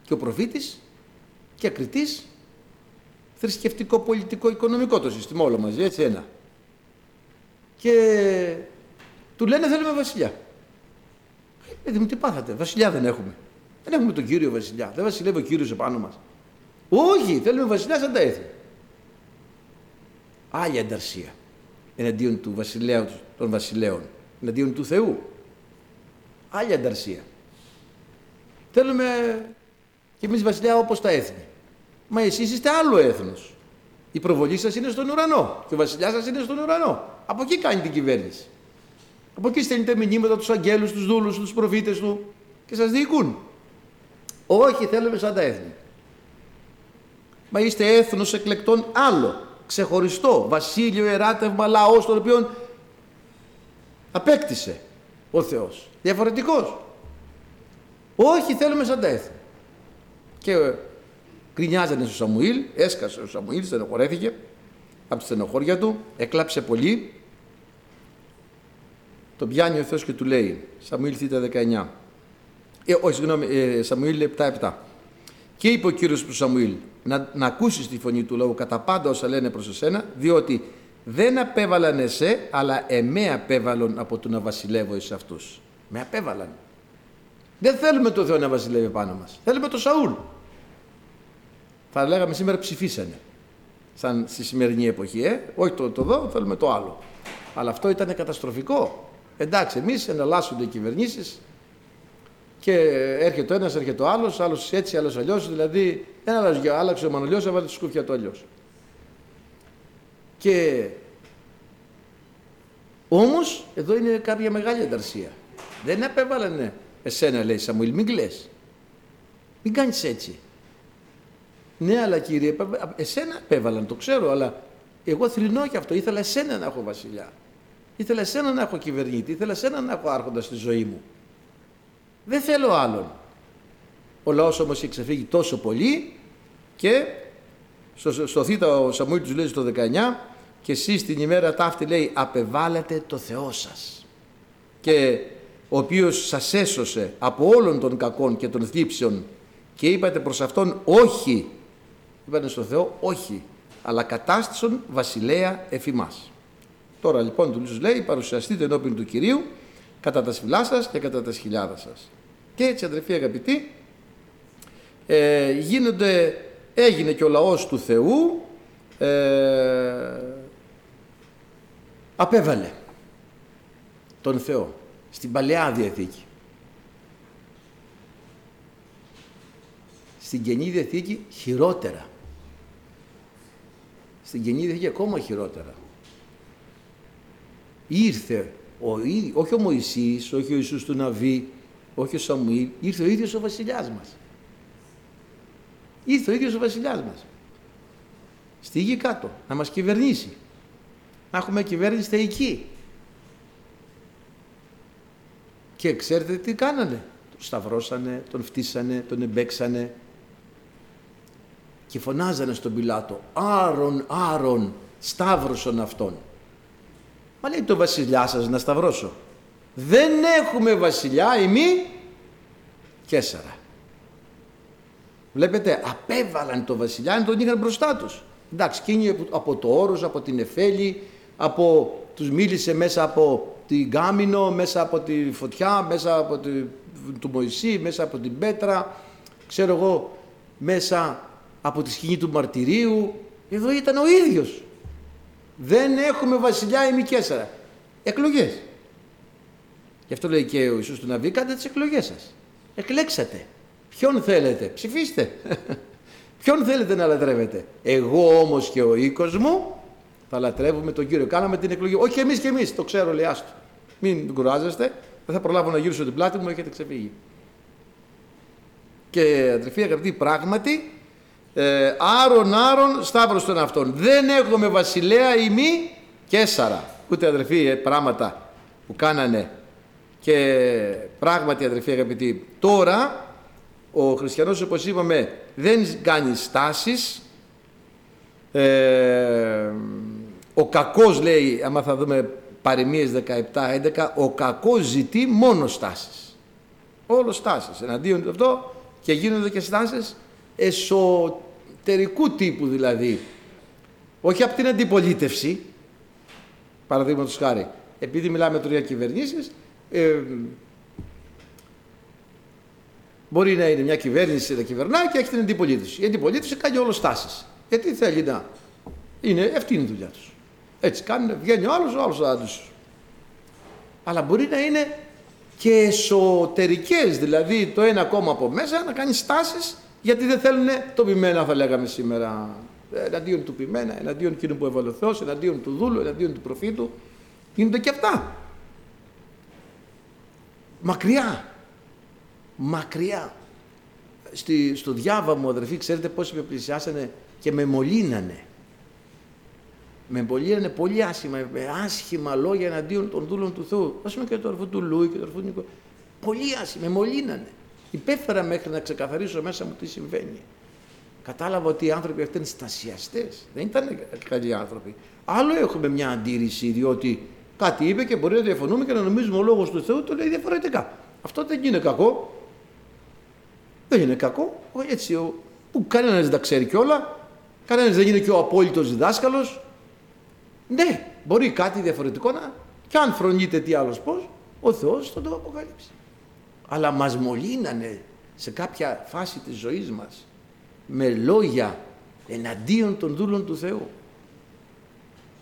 και ο προφήτης και κριτής θρησκευτικό, πολιτικό, οικονομικό το σύστημα όλο μαζί, έτσι ένα. Και του λένε θέλουμε βασιλιά. Ε, μου τι πάθατε, βασιλιά δεν έχουμε. Δεν έχουμε τον κύριο βασιλιά, δεν βασιλεύει ο κύριος επάνω μας. Όχι, θέλουμε βασιλιά σαν τα έθνη. Άλλη ανταρσία εναντίον του βασιλέου των βασιλέων, εναντίον του Θεού. Άλλη ανταρσία. Θέλουμε και εμείς βασιλιά όπως τα έθνη. Μα εσείς είστε άλλο έθνος. Η προβολή σας είναι στον ουρανό και ο βασιλιάς σας είναι στον ουρανό. Από εκεί κάνει την κυβέρνηση. Από εκεί στέλνετε μηνύματα τους αγγέλους, τους δούλους, τους προφήτες του και σας διοικούν. Όχι, θέλουμε σαν τα έθνη. Μα είστε έθνος εκλεκτών άλλο, ξεχωριστό, βασίλειο, εράτευμα, λαός, τον οποίο απέκτησε ο Θεός. Διαφορετικός. Όχι, θέλουμε σαν τα έθνη. Και Γκρινιάζανε στο Σαμουήλ, έσκασε ο Σαμουήλ, στενοχωρέθηκε από τη στενοχώρια του, έκλαψε πολύ. Το πιάνει ο Θεός και του λέει, Σαμουήλ θήτα 19. Ε, όχι, συγγνώμη, ε, Σαμουήλ 7-7. Και είπε ο Κύριος του Σαμουήλ, να, να ακούσεις τη φωνή του λόγου κατά πάντα όσα λένε προς εσένα, διότι δεν απέβαλαν εσέ, αλλά εμέ απέβαλαν από το να βασιλεύω εις αυτούς. Με απέβαλαν. Δεν θέλουμε το Θεό να βασιλεύει πάνω μας. Θέλουμε το Σαούλ θα λέγαμε σήμερα ψηφίσανε. Σαν στη σημερινή εποχή, ε. Όχι το, το εδώ, θέλουμε το άλλο. Αλλά αυτό ήταν καταστροφικό. Εντάξει, εμείς εναλλάσσονται οι κυβερνήσεις και έρχεται ο ένας, έρχεται ο άλλος, άλλος έτσι, άλλος αλλιώς. Δηλαδή, δεν άλλαξε, άλλαξε ο Μανολιός, έβαλε τη σκούφια του αλλιώς. Και όμως εδώ είναι κάποια μεγάλη ανταρσία. Δεν απέβαλανε εσένα, λέει Σαμουήλ, μην κλαις. Μην κάνεις έτσι. Ναι, αλλά κύριε, εσένα επέβαλαν, το ξέρω, αλλά εγώ θρυνώ και αυτό. Ήθελα εσένα να έχω βασιλιά. Ήθελα εσένα να έχω κυβερνήτη. Ήθελα εσένα να έχω άρχοντας στη ζωή μου. Δεν θέλω άλλον. Ο λαός όμως έχει ξεφύγει τόσο πολύ και στο, στο Θήτα ο Σαμούιλ τους λέει στο 19 και εσείς την ημέρα ταύτη λέει απεβάλλετε το Θεό σας και ο οποίος σας έσωσε από όλων των κακών και των θλίψεων και είπατε προς Αυτόν όχι είπατε στο Θεό όχι αλλά κατάστησον βασιλέα εφημάς τώρα λοιπόν του λέει παρουσιαστείτε ενώπιν του Κυρίου κατά τα σφυλά σας και κατά τα σχηλιάδα σας και έτσι αδερφοί αγαπητοί ε, γίνονται, έγινε και ο λαός του Θεού ε, απέβαλε τον Θεό στην Παλαιά Διαθήκη. Στην Καινή Διαθήκη χειρότερα. Στην Καινή Διαθήκη ακόμα χειρότερα. Ήρθε, ο, όχι ο Μωυσής, όχι ο Ιησούς του Ναβί, όχι ο Σαμουήλ, ήρθε ο ίδιος ο βασιλιάς μας. Ήρθε ο ίδιος ο βασιλιάς μας. Στη γη κάτω, να μας κυβερνήσει. Να έχουμε κυβέρνηση θεϊκή. Και ξέρετε τι κάνανε; Τον σταυρώσανε, τον φτύσανε, τον εμπέξανε. Και φωνάζανε στον Πιλάτο, Άρον, Άρον, σταύρωσον αυτόν. Μα λέει το βασιλιά σας να σταυρώσω. Δεν έχουμε βασιλιά εμεί Κέσσαρα. Βλέπετε, απέβαλαν το βασιλιά, τον είχαν μπροστά τους. Εντάξει, εκείνη από το όρος, από την Εφέλη, από, τους μίλησε μέσα από την Κάμινο, μέσα από τη φωτιά, μέσα από τη, του Μωυσή, μέσα από την Πέτρα, ξέρω εγώ, μέσα από τη σκηνή του μαρτυρίου. Εδώ ήταν ο ίδιος. Δεν έχουμε βασιλιά ή μη Κέσσαρα. Εκλογές. Γι' αυτό λέει και ο Ιησούς του Ναβί, κάντε τις εκλογές σας. Εκλέξατε. Ποιον θέλετε, ψηφίστε. Ποιον θέλετε να λατρεύετε; Εγώ όμως και ο οίκος μου θα λατρεύουμε τον Κύριο. Κάναμε την εκλογή. Όχι εμείς και εμείς, το ξέρω λέει άστο. Μην κουράζεστε, δεν θα προλάβω να γυρίσω την πλάτη μου, έχετε ξεφύγει. Και αδερφοί αγαπητοί, πράγματι, ε, άρον άρον σταύρος των αυτών. Δεν έχουμε βασιλέα ή μη Κέσσαρα. Ούτε αδερφοί ε, πράγματα που κάνανε και πράγματι αδερφοί αγαπητοί, τώρα ο χριστιανός όπως είπαμε δεν κάνει στάσεις, ε, ο κακός λέει, άμα θα δούμε παροιμίες 17-11, ο κακός ζητεί μόνος στάσεις. Όλος στάσεις. Εναντίον του αυτό και γίνονται και στάσεις εσωτερικού τύπου δηλαδή. Όχι από την αντιπολίτευση, παραδείγματος χάρη. Επειδή μιλάμε τώρα για κυβερνήσεις, ε, μπορεί να είναι μια κυβέρνηση να κυβερνά και έχει την αντιπολίτευση. Η αντιπολίτευση κάνει όλος τάσεις. Γιατί θέλει να. Είναι αυτή είναι η δουλειά τους. Έτσι κάνουν, βγαίνει ο άλλος, ο άλλος θα του. Αλλά μπορεί να είναι και εσωτερικές, δηλαδή το ένα κόμμα από μέσα να κάνει στάσεις γιατί δεν θέλουν το πειμένα, θα λέγαμε σήμερα. Εναντίον του πειμένα, εναντίον εκείνου που έβαλε ο Θεός, εναντίον του δούλου, εναντίον του προφήτου. Γίνονται και αυτά μακριά. Μακριά. Στη, στο διάβα μου, αδερφοί, ξέρετε πόσοι με πλησιάσανε και με μολύνανε. Με μολύνανε πολύ άσχημα, με άσχημα λόγια εναντίον των δούλων του Θεού. Α πούμε και το αρφού του Λούι και το αρφού του Νικο. Πολύ άσχημα, με μολύνανε. Υπέφερα μέχρι να ξεκαθαρίσω μέσα μου τι συμβαίνει. Κατάλαβα ότι οι άνθρωποι αυτοί είναι στασιαστές. Δεν ήταν καλοί άνθρωποι. Άλλο έχουμε μια αντίρρηση, διότι Κάτι είπε και μπορεί να διαφωνούμε και να νομίζουμε ο λόγος του Θεού το λέει διαφορετικά. Αυτό δεν είναι κακό. Δεν είναι κακό. Έτσι, ο, που κανένας δεν τα ξέρει κιόλα, κανένας δεν είναι και ο απόλυτος διδάσκαλος. Ναι, μπορεί κάτι διαφορετικό να... Και αν φρονείτε τι άλλος πώς, ο Θεός θα το αποκαλύψει. Αλλά μας μολύνανε σε κάποια φάση της ζωής μας με λόγια εναντίον των δούλων του Θεού.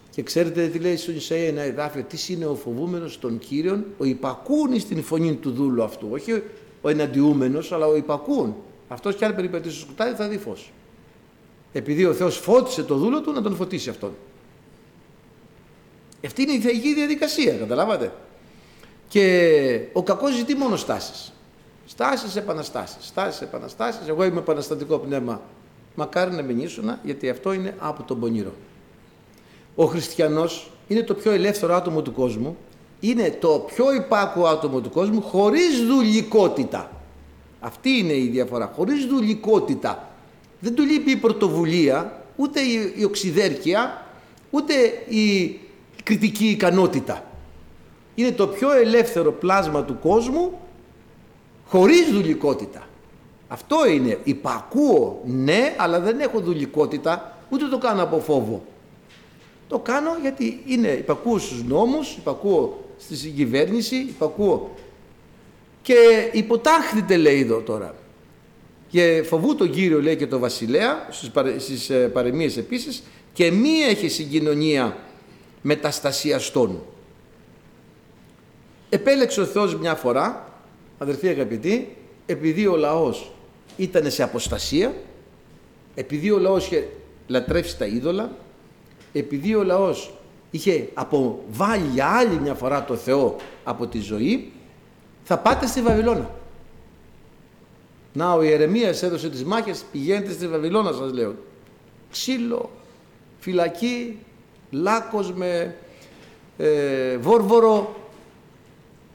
Και ξέρετε τι λέει στον Ισαΐα ένα εδάφιο, τι είναι ο φοβούμενος των Κύριων, ο υπακούν στην φωνή του δούλου αυτού, όχι ο εναντιούμενος, αλλά ο υπακούν. Αυτός κι αν περιπετήσει στο σκουτάδι θα δει φως. Επειδή ο Θεός φώτισε το δούλο του να τον φωτίσει αυτόν. Αυτή είναι η θεϊκή διαδικασία, καταλάβατε; Και ο κακός ζητεί μόνος στάσεις. Στάσεις, επαναστάσεις. Στάσεις, επαναστάσεις. Εγώ είμαι επαναστατικό πνεύμα μακάρι να μην ήσουν, γιατί αυτό είναι από τον πονηρό. Ο χριστιανός είναι το πιο ελεύθερο άτομο του κόσμου, είναι το πιο υπάκου άτομο του κόσμου χωρίς δουλικότητα. Αυτή είναι η διαφορά, χωρίς δουλικότητα. Δεν του λείπει η πρωτοβουλία, ούτε η οξυδέρκεια, ούτε η κριτική ικανότητα. Είναι το πιο ελεύθερο πλάσμα του κόσμου χωρίς δουλικότητα. Αυτό είναι. Υπακούω, ναι, αλλά δεν έχω δουλικότητα, ούτε το κάνω από φόβο. Το κάνω γιατί είναι, υπακούω στους νόμους, υπακούω στη συγκυβέρνηση, υπακούω και υποτάχθητε λέει εδώ τώρα. Και φοβού τον Κύριο λέει και τον Βασιλέα στις, παρε, στις ε, παρεμίες επίσης και μη έχει συγκοινωνία μεταστασιαστών. Επέλεξε ο Θεός μια φορά, αδερφοί αγαπητοί, επειδή ο λαός ήταν σε αποστασία, επειδή ο λαός είχε λατρεύσει τα είδωλα, επειδή ο λαός είχε αποβάλει για άλλη μια φορά το Θεό από τη ζωή, θα πάτε στη Βαβυλώνα. Να, ο Ιερεμίας έδωσε τις μάχες, πηγαίνετε στη Βαβυλώνα σας λέω. Ξύλο, φυλακή, λάκκος με ε, βόρβορο,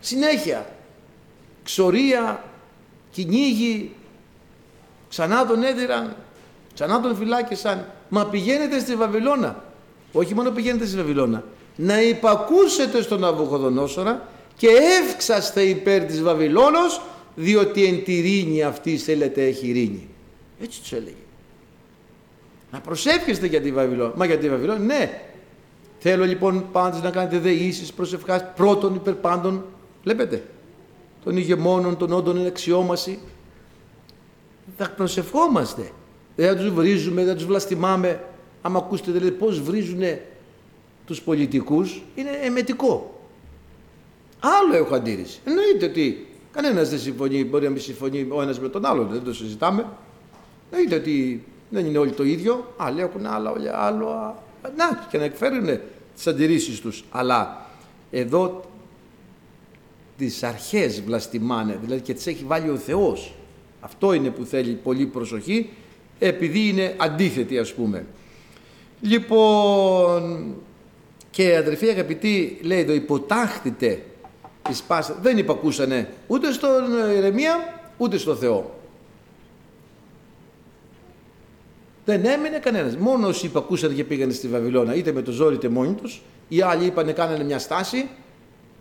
συνέχεια. Ξορία, κυνήγι, ξανά τον έδιραν, ξανά τον φυλάκισαν. Μα πηγαίνετε στη Βαβυλώνα. Όχι μόνο πηγαίνετε στη Βαβυλώνα. Να υπακούσετε στον Αβουχοδονόσορα και εύξαστε υπέρ της Βαβυλώνος διότι εν τη ειρήνη αυτή θέλετε έχει ειρήνη. Έτσι τους έλεγε. Να προσεύχεστε για τη Βαβυλώνα. Μα για τη Βαβυλώνα, ναι. Θέλω λοιπόν πάντως να κάνετε δεήσεις, προσευχάς, πρώτον υπέρ πάντων. Βλέπετε. Των ηγεμόνων, των όντων είναι αξιόμαση. Θα προσευχόμαστε. Δεν θα τους βρίζουμε, δεν θα τους βλαστημάμε. Άμα ακούσετε δηλαδή πώς βρίζουνε τους πολιτικούς, είναι εμετικό. Άλλο έχω αντίρρηση. Εννοείται ότι κανένας δεν συμφωνεί, μπορεί να μην συμφωνεί ο ένας με τον άλλον, δεν το συζητάμε. Εννοείται ότι δεν είναι όλοι το ίδιο. Άλλοι έχουν άλλα, όλοι άλλο. Να, και να εκφέρουν τις αντιρρήσεις τους. Αλλά εδώ τις αρχές βλαστημάνε, δηλαδή και τις έχει βάλει ο Θεός. Αυτό είναι που θέλει πολύ προσοχή, επειδή είναι αντίθετη ας πούμε. Λοιπόν, και αδερφοί αγαπητοί, λέει εδώ, υποτάχτητε της Πάσχα δεν υπακούσανε ούτε στον Ερεμία ούτε στο Θεό. Δεν έμεινε κανένας. Μόνο όσοι υπακούσαν και πήγανε στη Βαβυλώνα είτε με το ζόρι είτε μόνοι τους. Οι άλλοι είπανε κάνανε μια στάση,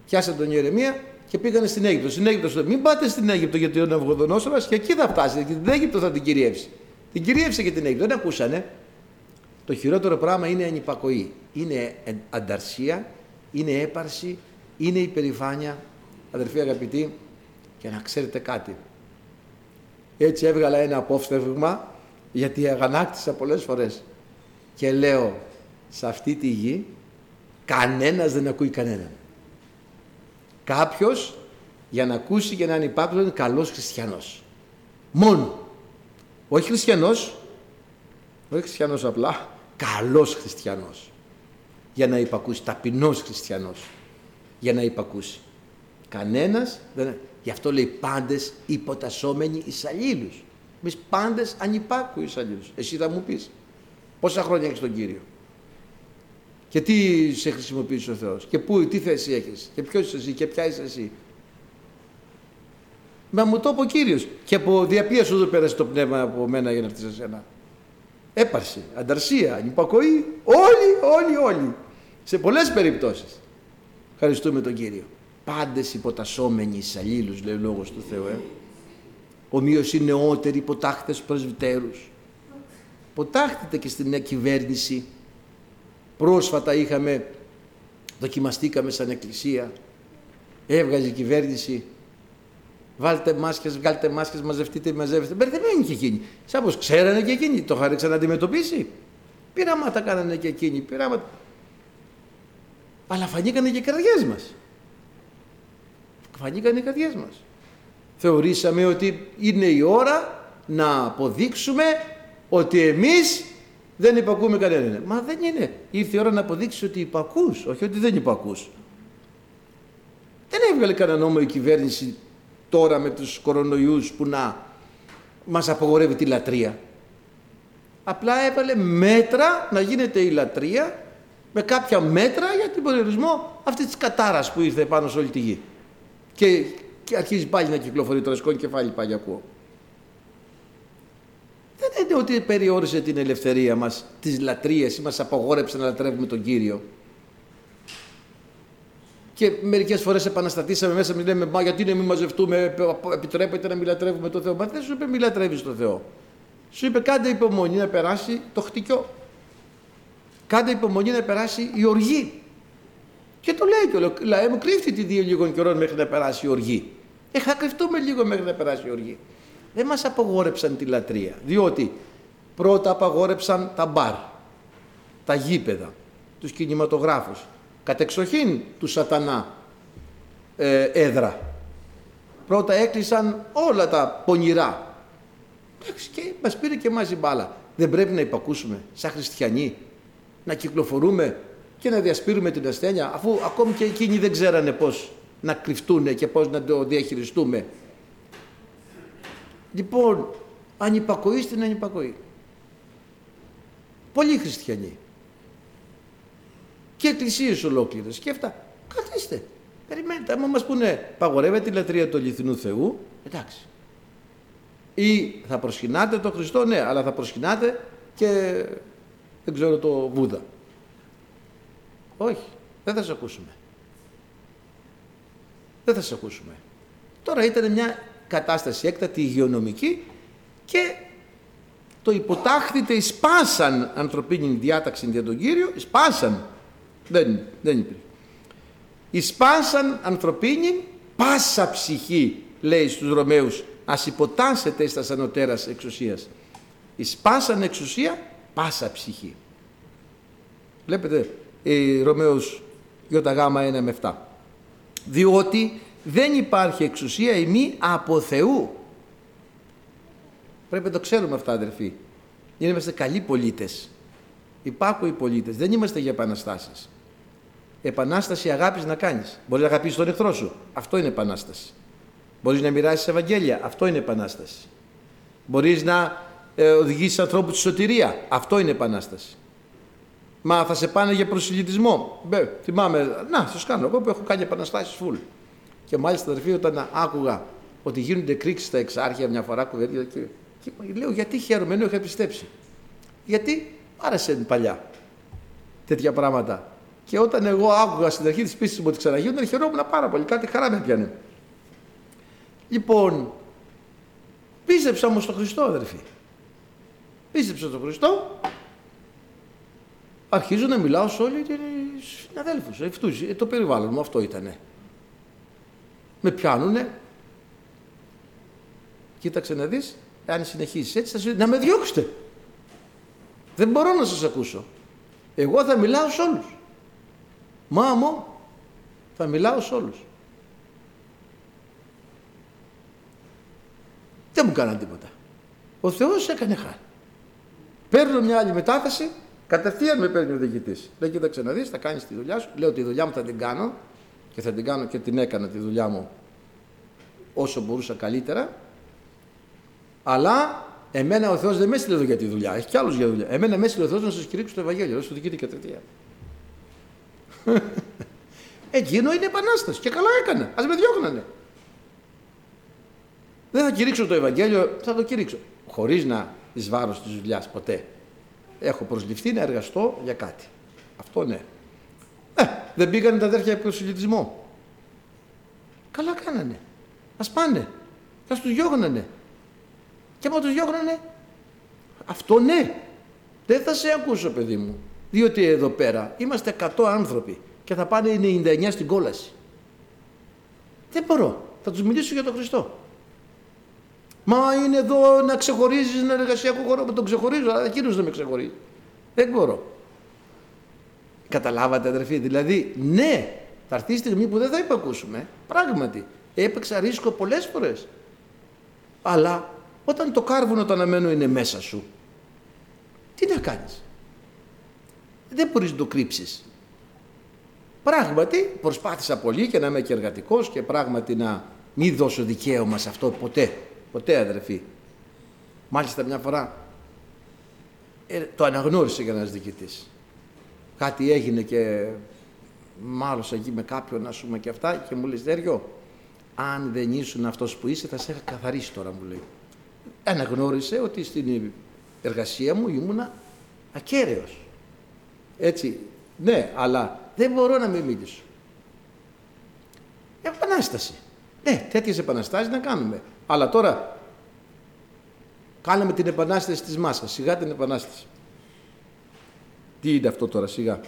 πιάσανε τον Ιερεμία και πήγανε στην Αίγυπτο. Στην Αίγυπτο μην πάτε στην Αίγυπτο γιατί ο Ναυγοδονόσορας και εκεί θα φτάσετε και την Αίγυπτο θα την κυριεύσει. Την κυριεύσε και την Αίγυπτο. Δεν ακούσανε. Το χειρότερο πράγμα είναι ανυπακοή. Είναι ανταρσία, είναι έπαρση, είναι η περηφάνεια, αδερφοί αγαπητοί, και να ξέρετε κάτι. Έτσι έβγαλα ένα απόφθεγμα, γιατί αγανάκτησα πολλές φορές. Και λέω, σε αυτή τη γη, κανένας δεν ακούει κανέναν. Κάποιος, για να ακούσει και να είναι υπάκουος, είναι καλός χριστιανός. Μόνο. Όχι χριστιανός, όχι χριστιανός απλά, καλός χριστιανός. Για να υπακούσει, ταπεινός χριστιανός για να υπακούσει. Κανένας, δεν... γι' αυτό λέει πάντες υποτασσόμενοι εις αλλήλους. Εμείς πάντες ανυπάκου εις αλλήλους. Εσύ θα μου πεις, πόσα χρόνια έχεις τον Κύριο; Και τι σε χρησιμοποιήσει ο Θεός; Και πού, τι θέση έχεις; Και ποιος είσαι εσύ; Και ποια είσαι εσύ; Μα μου το είπε ο Κύριος. Και από διαπία σου πέρασε το πνεύμα από μένα για να έρθεις σε σένα. Έπαρση, ανταρσία, ανυπακοή. Όλοι, όλοι, όλοι. Σε πολλές περιπτώσεις. Ευχαριστούμε τον Κύριο. Πάντες υποτασσόμενοι εις αλλήλους, λέει ο Λόγος του Θεού. Ε. Ομοίως οι νεότεροι υποτάχτες πρεσβυτέρους. Ποτάχτητε και στην νέα κυβέρνηση. Πρόσφατα είχαμε, δοκιμαστήκαμε σαν εκκλησία. Έβγαζε η κυβέρνηση. Βάλτε μάσκες, βγάλτε μάσκες, μαζευτείτε, μαζεύετε. Μπερδεμένοι και εκείνοι. Σαν πως ξέρανε και εκείνοι. Το είχαν ξαναντιμετωπίσει. Πειράματα κάνανε και εκείνοι. Πειράματα αλλά φανήκανε και οι καρδιές μας. Φανήκανε οι καρδιές μας. Θεωρήσαμε ότι είναι η ώρα να αποδείξουμε ότι εμείς δεν υπακούμε κανέναν. Μα δεν είναι. Ήρθε η ώρα να αποδείξεις ότι υπακούς, όχι ότι δεν υπακούς. Δεν έβγαλε κανένα νόμο η κυβέρνηση τώρα με τους κορονοϊούς που να μας απογορεύει τη λατρεία. Απλά έβαλε μέτρα να γίνεται η λατρεία με κάποια μέτρα για την περιορισμό αυτής της κατάρας που ήρθε πάνω σε όλη τη γη. Και, και αρχίζει πάλι να κυκλοφορεί το ρεσκόν κεφάλι πάλι ακούω. Δεν είναι ότι περιόρισε την ελευθερία μας, τις λατρείες ή μας απαγόρεψε να λατρεύουμε τον Κύριο. Και μερικές φορές επαναστατήσαμε μέσα, μην λέμε Μα γιατί να μην μαζευτούμε, επιτρέπεται να μην λατρεύουμε τον Θεό. Μα δεν σου είπε μην λατρεύεις τον Θεό. Σου είπε κάντε υπομονή να περάσει το χτυκιό. Κάντε υπομονή να περάσει η οργή. Και το λέει και ο λαέ μου κρύφτει τη δύο λίγων καιρών μέχρι να περάσει η οργή. Ε, θα κρυφτούμε λίγο μέχρι να περάσει η οργή. Δεν μας απαγόρεψαν τη λατρεία. Διότι πρώτα απαγόρεψαν τα μπαρ, τα γήπεδα, τους κινηματογράφους. Κατεξοχήν τους σατανά ε, έδρα. Πρώτα έκλεισαν όλα τα πονηρά. Και μας πήρε και εμάς η μπάλα. Δεν πρέπει να υπακούσουμε σαν χριστιανοί να κυκλοφορούμε και να διασπείρουμε την ασθένεια αφού ακόμη και εκείνοι δεν ξέρανε πώς να κρυφτούν και πώς να το διαχειριστούμε. Λοιπόν, ανυπακοή στην ανυπακοή. Πολλοί χριστιανοί. Και εκκλησίες ολόκληρες. Και αυτά. Καθίστε. Περιμένετε. Αν μας πούνε παγορεύεται η λατρεία του αληθινού Θεού, εντάξει. Ή θα προσκυνάτε τον Χριστό, ναι, αλλά θα προσκυνάτε και δεν ξέρω το Βούδα. Όχι, δεν θα σε ακούσουμε. Δεν θα σε ακούσουμε. Τώρα ήταν μια κατάσταση έκτατη υγειονομική και το υποτάχθητε σπάσαν ανθρωπίνη διάταξη για τον Κύριο, σπάσαν. Δεν, δεν υπήρχε. Ισπάσαν ανθρωπίνη πάσα ψυχή, λέει στους Ρωμαίους, ας υποτάσσετε στα ανωτέρας εξουσίας. Ισπάσαν εξουσία πάσα ψυχή. Βλέπετε, η Ρωμαίος ΙΓ 1 με 7. Διότι δεν υπάρχει εξουσία ημί από Θεού. Πρέπει να το ξέρουμε αυτά αδερφοί. Είμαστε καλοί πολίτες. Υπάρχουν οι πολίτες. Δεν είμαστε για επαναστάσεις. Επανάσταση αγάπης να κάνεις. Μπορείς να αγαπήσεις τον εχθρό σου. Αυτό είναι επανάσταση. Μπορείς να μοιράσεις Ευαγγέλια. Αυτό είναι επανάσταση. Μπορείς να ε, οδηγήσεις ανθρώπους στη σωτηρία. Αυτό είναι επανάσταση. Μα θα σε πάνε για προσιλητισμό. Μπε, θυμάμαι, να, σας κάνω. Εγώ που έχω κάνει επαναστάσεις φουλ. Και μάλιστα, αδερφοί, όταν άκουγα ότι γίνονται κρίξεις στα εξάρχεια μια φορά κουβέντα, και, και λέω γιατί χαίρομαι, ενώ είχα πιστέψει. Γιατί άρεσε παλιά τέτοια πράγματα. Και όταν εγώ άκουγα στην αρχή της πίστης μου ότι ξαναγίνονταν, χαιρόμουν πάρα πολύ. Κάτι χαρά με πιάνε. Λοιπόν, πίστεψα όμως στον Χριστό, αδερφοί. Πίστεψα στον Χριστό αρχίζω να μιλάω σε όλοι του συναδέλφους, αυτούς, ε, το περιβάλλον μου αυτό ήτανε. Με πιάνουνε, κοίταξε να δεις, αν συνεχίσεις έτσι θα σου να με διώξετε. Δεν μπορώ να σας ακούσω. Εγώ θα μιλάω σε όλους. Μάμο, θα μιλάω σε όλους. Δεν μου κάναν τίποτα. Ο Θεός έκανε χάρη. Παίρνω μια άλλη μετάθεση Κατευθείαν με παίρνει ο διοικητής. Λέει: Κοίταξε να δεις, θα κάνεις τη δουλειά σου. Λέω: Τη δουλειά μου θα την κάνω και θα την κάνω και την έκανα τη δουλειά μου όσο μπορούσα καλύτερα. Αλλά εμένα ο Θεός δεν με έστειλε εδώ για τη δουλειά. Έχει κι άλλους για δουλειά. Εμένα με έστειλε ο Θεός να σας κηρύξω το Ευαγγέλιο. Δεν σου διοικητή και τριετία. Εκείνο είναι επανάσταση και καλά έκανε. Α με διώχνανε. Δεν θα κηρύξω το Ευαγγέλιο, θα το κηρύξω. Χωρίς να εις βάρος της δουλειάς ποτέ έχω προσληφθεί να εργαστώ για κάτι. Αυτό ναι. Ε, δεν πήγανε τα αδέρφια προσιλητισμό. Καλά κάνανε. Ας πάνε. Θα τους διώγνανε. Και άμα τους διώγνανε, αυτό ναι. Δεν θα σε ακούσω παιδί μου. Διότι εδώ πέρα είμαστε 100 άνθρωποι και θα πάνε 99 στην κόλαση. Δεν μπορώ. Θα τους μιλήσω για τον Χριστό. Μα είναι εδώ να ξεχωρίζεις ένα εργασιακό χώρο που τον ξεχωρίζω, αλλά εκείνος δεν με ξεχωρίζει. Δεν μπορώ. Καταλάβατε, αδερφοί. Δηλαδή, ναι, θα έρθει η στιγμή που δεν θα υπακούσουμε. Πράγματι, έπαιξα ρίσκο πολλές φορές. Αλλά όταν το κάρβουνο το αναμένο είναι μέσα σου, τι να κάνεις; Δεν μπορείς να το κρύψεις. Πράγματι, προσπάθησα πολύ και να είμαι και εργατικός και πράγματι να μην δώσω δικαίωμα σε αυτό ποτέ. Ποτέ αδερφοί. Μάλιστα μια φορά ε, το αναγνώρισε για ένας διοικητής. Κάτι έγινε και μάλωσα εκεί με κάποιον, ας πούμε, και αυτά και μου λέει Στέριο, αν δεν ήσουν αυτός που είσαι θα σε είχα καθαρίσει τώρα, μου λέει. Αναγνώρισε ότι στην εργασία μου ήμουνα ακέραιος. Έτσι, ναι, αλλά δεν μπορώ να μην μιλήσω. Επανάσταση. Ναι, τέτοιες επαναστάσεις να κάνουμε. Αλλά τώρα κάναμε την επανάσταση της μάσας. Σιγά την επανάσταση. Τι είναι αυτό τώρα, σιγά.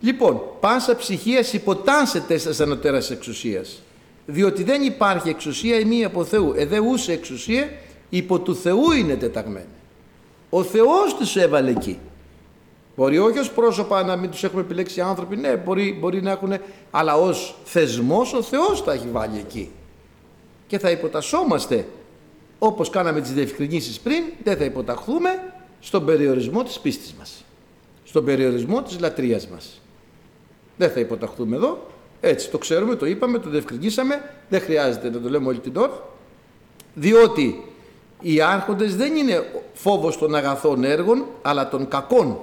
Λοιπόν, πάσα ψυχία υποτάσσεται στα ανωτέρας εξουσίας. Διότι δεν υπάρχει εξουσία η μία από Θεού. Εδεούσε εξουσία υπό του Θεού είναι τεταγμένη. Ο Θεός τους έβαλε εκεί. Μπορεί όχι ως πρόσωπα να μην τους έχουμε επιλέξει άνθρωποι, ναι, μπορεί, μπορεί να έχουν, αλλά ως θεσμός ο Θεός τα έχει βάλει εκεί. Και θα υποτασσόμαστε, όπως κάναμε τις διευκρινήσεις πριν, δεν θα υποταχθούμε στον περιορισμό της πίστης μας. Στον περιορισμό της λατρείας μας. Δεν θα υποταχθούμε εδώ, έτσι το ξέρουμε, το είπαμε, το διευκρινίσαμε, δεν χρειάζεται να το λέμε όλη την ώρα, διότι οι άρχοντες δεν είναι φόβος των αγαθών έργων, αλλά των κακών.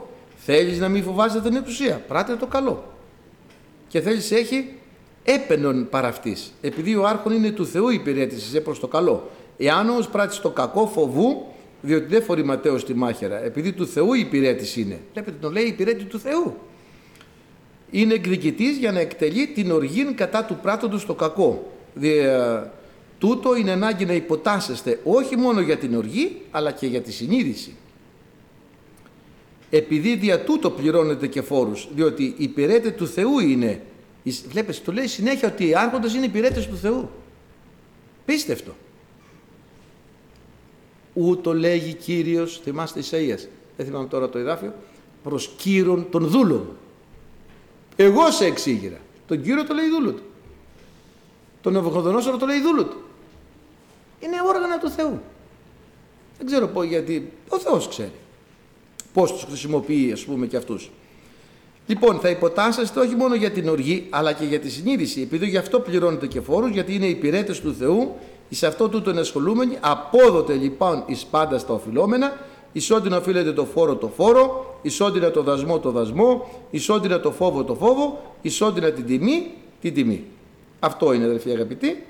Θέλεις να μην φοβάσαι την εξουσία, πράτε το καλό. Και θέλεις έχει έπαινον παρά αυτής, επειδή ο άρχον είναι του Θεού υπηρέτησης ε, προς το καλό. Εάν όμως πράττεις το κακό φοβού, διότι δεν φορεί Ματέος τη μάχαιρα, επειδή του Θεού υπηρέτηση είναι. Βλέπετε τον λέει υπηρέτη του Θεού. Είναι εκδικητής για να εκτελεί την οργή κατά του πράττοντος το κακό. Τούτο είναι ανάγκη να υποτάσσεστε όχι μόνο για την οργή, αλλά και για τη συνείδηση. Επειδή δια τούτο πληρώνετε και φόρους, διότι υπηρέτες του Θεού είναι. Βλέπετε, το λέει συνέχεια ότι οι άρχοντες είναι υπηρέτες του Θεού. Πίστευτο. Ούτω λέγει Κύριος, θυμάστε Ισαΐας, δεν θυμάμαι τώρα το εδάφιο, προς κύρον των δούλων. Εγώ σε εξήγηρα. Τον Κύριο το λέει δούλο του. Τον Νοβοκοδονόσορο το λέει δούλο του. Είναι όργανα του Θεού. Δεν ξέρω πω γιατί. Ο Θεός ξέρει. Πώς τους χρησιμοποιεί ας πούμε και αυτούς. Λοιπόν, θα υποτάσσεστε όχι μόνο για την οργή, αλλά και για τη συνείδηση. Επειδή γι' αυτό πληρώνετε και φόρους, γιατί είναι υπηρέτες του Θεού, εις αυτό τούτο ενασχολούμενοι, απόδοτε λοιπόν εις πάντα στα οφειλόμενα, εις ό,τι να οφείλετε το φόρο το φόρο, εις ό,τι να το δασμό το δασμό, εις ό,τι να το φόβο το φόβο, εις ό,τι να την τιμή την τιμή. Αυτό είναι αδελφοί αγαπητοί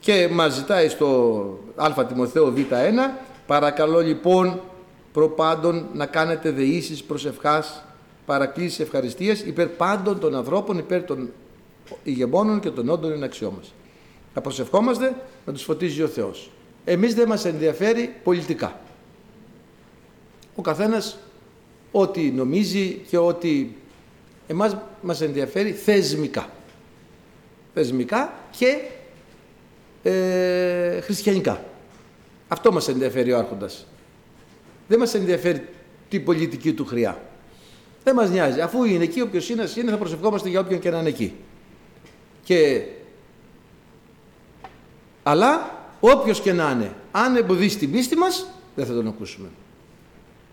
και μας ζητάει στο Α Τιμοθέο Β1 παρακαλώ λοιπόν προπάντων να κάνετε δεήσεις προσευχάς παρακλήσεις ευχαριστίες υπέρ πάντων των ανθρώπων, υπέρ των ηγεμόνων και των όντων είναι αξιό μας. Να προσευχόμαστε να τους φωτίζει ο Θεός. Εμείς δεν μας ενδιαφέρει πολιτικά. Ο καθένας ό,τι νομίζει και ό,τι εμάς μας ενδιαφέρει θεσμικά. Θεσμικά και ε, χριστιανικά. Αυτό μας ενδιαφέρει ο Άρχοντας. Δεν μας ενδιαφέρει την πολιτική του χρειά. Δεν μας νοιάζει. Αφού είναι εκεί, όποιος είναι, είναι θα προσευχόμαστε για όποιον και να είναι εκεί. Και... Αλλά όποιος και να είναι, αν εμποδίσει την πίστη μας, δεν θα τον ακούσουμε.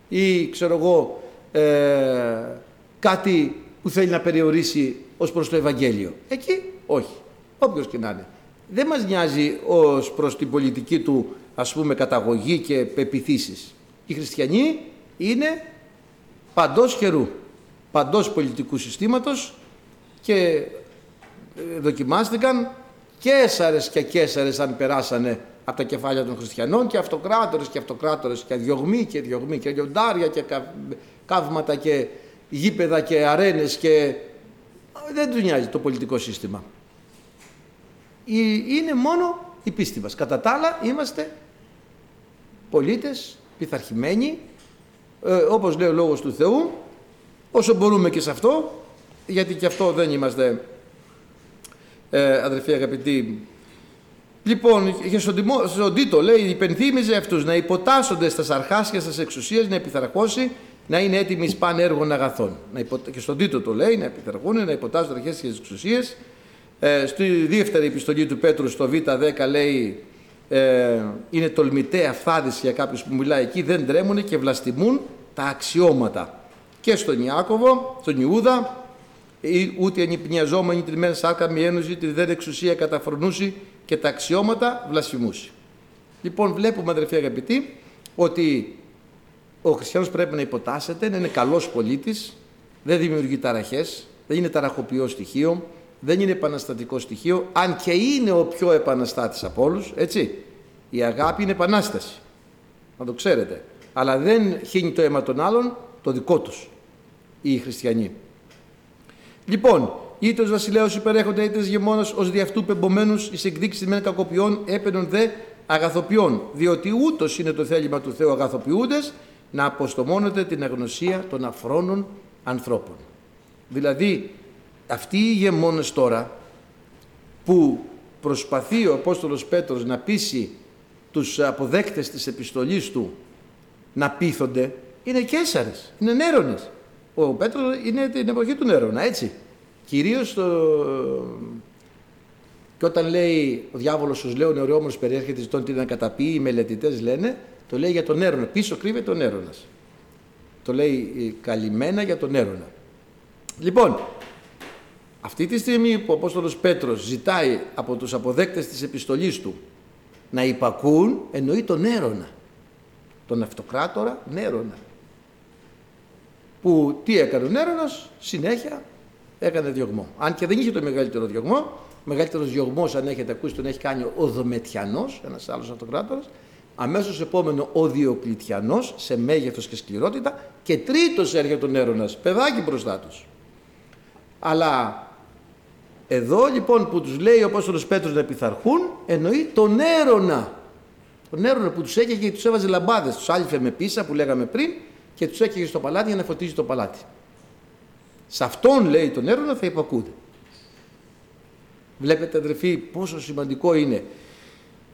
Ή ξέρω εγώ ε, κάτι που θέλει να περιορίσει ως προς το Ευαγγέλιο. Εκεί όχι. Όποιος και να είναι δεν μας νοιάζει ως προς την πολιτική του ας πούμε καταγωγή και πεπιθήσεις. Οι χριστιανοί είναι παντός χερού, παντός πολιτικού συστήματος και ε, δοκιμάστηκαν κέσαρες και κέσαρες αν περάσανε από τα κεφάλια των χριστιανών και αυτοκράτορες και αυτοκράτορες και διωγμοί και διωγμοί και λιοντάρια και καύματα και γήπεδα και αρένες και δεν τους νοιάζει το πολιτικό σύστημα είναι μόνο η πίστη μας. Κατά τα άλλα είμαστε πολίτες, πειθαρχημένοι, ε, όπως λέει ο Λόγος του Θεού, όσο μπορούμε και σε αυτό, γιατί και αυτό δεν είμαστε ε, αδερφοί αγαπητοί. Λοιπόν, και στον, τιμό, στον Τίτο λέει, υπενθύμιζε αυτούς να υποτάσσονται στα αρχάσια στις εξουσίες, να επιθαρχώσει, να είναι έτοιμοι σπάν έργων αγαθών. Να υπο... Και στον Τίτο το λέει, να επιθαρχούν, να υποτάσσονται αρχές και εξουσίες, ε, στη δεύτερη επιστολή του Πέτρου στο Β10 λέει ε, είναι τολμητέα φθάδηση για κάποιους που μιλάει εκεί, δεν τρέμουν και βλαστημούν τα αξιώματα. Και στον Ιάκωβο, στον Ιούδα, ούτε ανυπνιαζόμενη την μεν σάρκα μη ένωση, τη δεν εξουσία καταφρονούσει και τα αξιώματα βλασφημούσει. Λοιπόν, βλέπουμε αδερφοί αγαπητοί ότι ο χριστιανός πρέπει να υποτάσσεται, να είναι καλός πολίτης, δεν δημιουργεί ταραχές, δεν είναι ταραχοποιός στοιχείο, δεν είναι επαναστατικό στοιχείο, αν και είναι ο πιο επαναστάτης από όλους, έτσι. Η αγάπη είναι επανάσταση, να το ξέρετε. Αλλά δεν χύνει το αίμα των άλλων, το δικό τους, οι χριστιανοί. Λοιπόν, είτε ω βασιλέο υπερέχονται, είτε ω γεμόνα ως δι' αυτού πεμπομένου ει εκδείξει μεν κακοποιών, έπαινον δε αγαθοποιών. Διότι ούτως είναι το θέλημα του Θεού αγαθοποιούντες να αποστομώνεται την αγνωσία των αφρόνων ανθρώπων. Δηλαδή, αυτοί οι ηγεμόνες τώρα που προσπαθεί ο Απόστολος Πέτρος να πείσει τους αποδέκτες της επιστολής του να πείθονται, είναι Κέσσαρες, είναι Νέρονες. Ο Πέτρος είναι την εποχή του Νέρονα, έτσι. Κυρίως το... Και όταν λέει ο διάβολος ως λέω νεοριόμορφος περιέρχεται ζητών τι να καταπεί, οι μελετητές λένε, το λέει για τον Έρωνα. Πίσω κρύβεται ο Νέρονας. Το λέει καλυμμένα για τον Έρωνα. Λοιπόν, αυτή τη στιγμή που ο Απόστολος Πέτρος ζητάει από τους αποδέκτες της επιστολής του να υπακούν, εννοεί τον Έρωνα. Τον αυτοκράτορα Νέρονα. Που τι έκανε ο Νέρονας, συνέχεια έκανε διωγμό. Αν και δεν είχε το μεγαλύτερο διωγμό, ο μεγαλύτερος διωγμός, αν έχετε ακούσει, τον έχει κάνει ο Δομετιανό, ένας άλλος αυτοκράτορα. Αμέσως επόμενο ο Διοκλητιανός σε μέγεθος και σκληρότητα. Και τρίτος έρχεται ο Νέρονα, παιδάκι μπροστά τους. Αλλά εδώ λοιπόν που τους λέει ο Απόστολος Πέτρος να πειθαρχούν, εννοεί τον Έρωνα. Τον Έρωνα που τους έκαιγε και τους έβαζε λαμπάδες, τους άλυφε με πίσα που λέγαμε πριν και τους έκαιγε στο παλάτι για να φωτίζει το παλάτι. Σε αυτόν λέει τον Έρωνα θα υπακούτε. Βλέπετε αδερφοί πόσο σημαντικό είναι.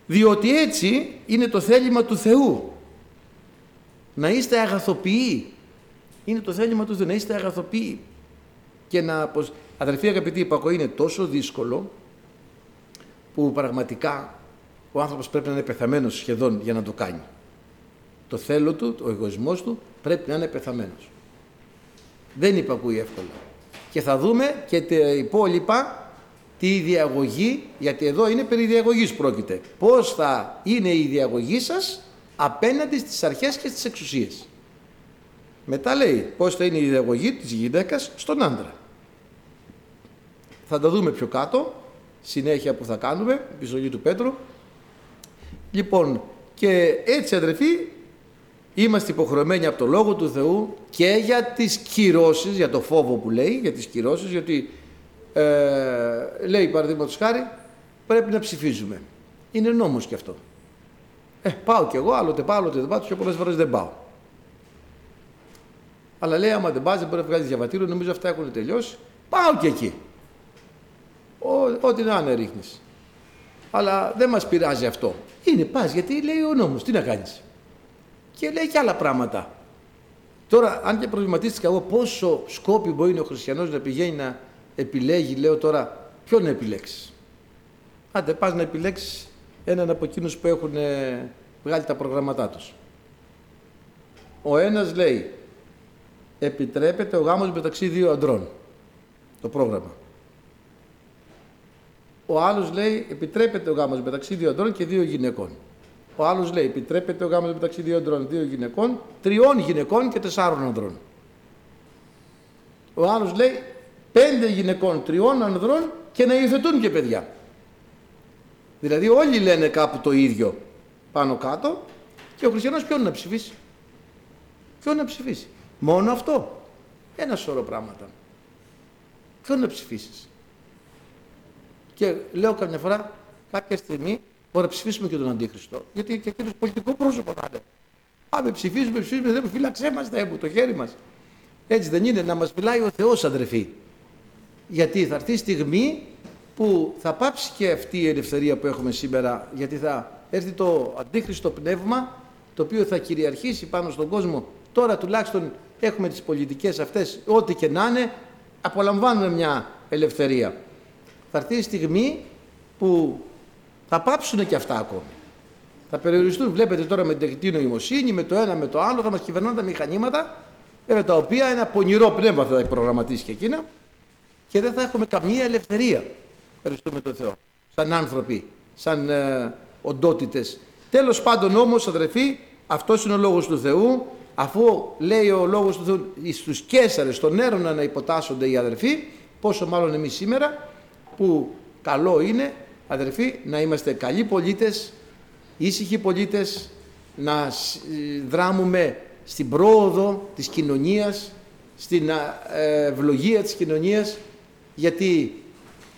Διότι έτσι είναι το θέλημα του Θεού. Να είστε αγαθοποιοί. Είναι το θέλημα του Θεού να είστε αγαθοποιοί. Και να, Αδελφοί αγαπητοί, η υπακοή είναι τόσο δύσκολο που πραγματικά ο άνθρωπος πρέπει να είναι πεθαμένος σχεδόν για να το κάνει. Το θέλω του, ο εγωισμός του πρέπει να είναι πεθαμένος. Δεν υπακούει εύκολα. Και θα δούμε και τα υπόλοιπα τη διαγωγή, γιατί εδώ είναι περί διαγωγής πρόκειται. Πώς θα είναι η διαγωγή σας απέναντι στις αρχές και στις εξουσίες. Μετά λέει πώς θα είναι η διαγωγή της γυναίκας στον άντρα. Θα τα δούμε πιο κάτω, συνέχεια που θα κάνουμε, επιστολή του Πέτρου. Λοιπόν, και έτσι αδερφοί, είμαστε υποχρεωμένοι από το Λόγο του Θεού και για τις κυρώσεις, για το φόβο που λέει, για τις κυρώσεις, γιατί ε, λέει παραδείγματος χάρη, πρέπει να ψηφίζουμε. Είναι νόμος και αυτό. Ε, πάω κι εγώ, άλλοτε πάω, άλλοτε δεν πάω, και πολλές φορές δεν πάω. Αλλά λέει, άμα δεν πας, δεν μπορεί να βγάλεις διαβατήριο, νομίζω αυτά έχουν τελειώσει. Πάω και εκεί ό,τι να είναι ρίχνεις. Αλλά δεν μας πειράζει αυτό. Είναι πας γιατί λέει ο νόμος, τι να κάνεις. Και λέει και άλλα πράγματα. Τώρα, αν και προβληματίστηκα εγώ πόσο σκόπι μπορεί ο χριστιανός να πηγαίνει να επιλέγει, λέω τώρα, ποιον να επιλέξεις. Άντε, πας να επιλέξεις έναν από εκείνους που έχουν ε, βγάλει τα προγραμματά τους. Ο ένας λέει, επιτρέπεται ο γάμος μεταξύ δύο αντρών. Το πρόγραμμα. Ο άλλος λέει επιτρέπεται ο γάμος μεταξύ δύο ανδρών και δύο γυναικών. Ο άλλος λέει επιτρέπεται ο γάμος μεταξύ δύο ανδρών, δύο γυναικών, τριών γυναικών και τεσσάρων ανδρών. Ο άλλος λέει πέντε γυναικών, τριών ανδρών και να υιοθετούν και παιδιά. Δηλαδή όλοι λένε κάπου το ίδιο πάνω κάτω και ο χριστιανός ποιον να ψηφίσει; Ποιον να ψηφίσει; Μόνο αυτό. Ένα σωρό πράγματα. Ποιον να ψηφίσεις; Και λέω καμιά φορά, κάποια στιγμή, μπορεί να ψηφίσουμε και τον Αντίχριστο. Γιατί και εκείνος πολιτικό πρόσωπο θα είναι. Πάμε, ψηφίζουμε, ψηφίζουμε, δεν φύλαξέ μας, δεν το χέρι μας. Έτσι δεν είναι, να μας μιλάει ο Θεός, αδερφοί. Γιατί θα έρθει η στιγμή που θα πάψει και αυτή η ελευθερία που έχουμε σήμερα, γιατί θα έρθει το αντίχριστο πνεύμα, το οποίο θα κυριαρχήσει πάνω στον κόσμο. Τώρα τουλάχιστον έχουμε τις πολιτικές αυτές, ό,τι και να είναι, απολαμβάνουμε μια ελευθερία θα έρθει η στιγμή που θα πάψουν και αυτά ακόμη. Θα περιοριστούν, βλέπετε τώρα με την τεχνητή νοημοσύνη, με το ένα με το άλλο, θα μας κυβερνάνε τα μηχανήματα, βέβαια τα οποία ένα πονηρό πνεύμα θα προγραμματίσει και εκείνα και δεν θα έχουμε καμία ελευθερία. Ευχαριστούμε τον Θεό. Σαν άνθρωποι, σαν ε, οντότητες. Τέλος πάντων όμως, αδερφοί, αυτός είναι ο λόγος του Θεού. Αφού λέει ο λόγος του Θεού στους Κέσαρες, στον έρωνα να υποτάσσονται οι αδερφοί, πόσο μάλλον εμείς σήμερα που καλό είναι αδερφοί να είμαστε καλοί πολίτες, ήσυχοι πολίτες, να δράμουμε στην πρόοδο της κοινωνίας, στην ευλογία της κοινωνίας, γιατί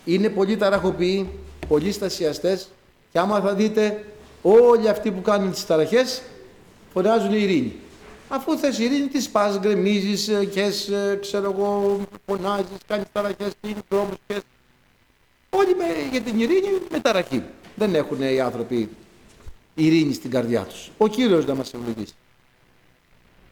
είναι πολύ ταραχοποιοί, πολλοί στασιαστές και άμα θα δείτε όλοι αυτοί που κάνουν τις ταραχές φωνάζουν ειρήνη. Αφού θες ειρήνη, τις πας, γκρεμίζεις ε, και ε, ξέρω εγώ, φωνάζεις, κάνεις ταραχές, κλείνεις δρόμους και... Όλοι με, για την ειρήνη με ταραχή. Δεν έχουν οι άνθρωποι ειρήνη στην καρδιά τους. Ο Κύριος να μας ευλογήσει.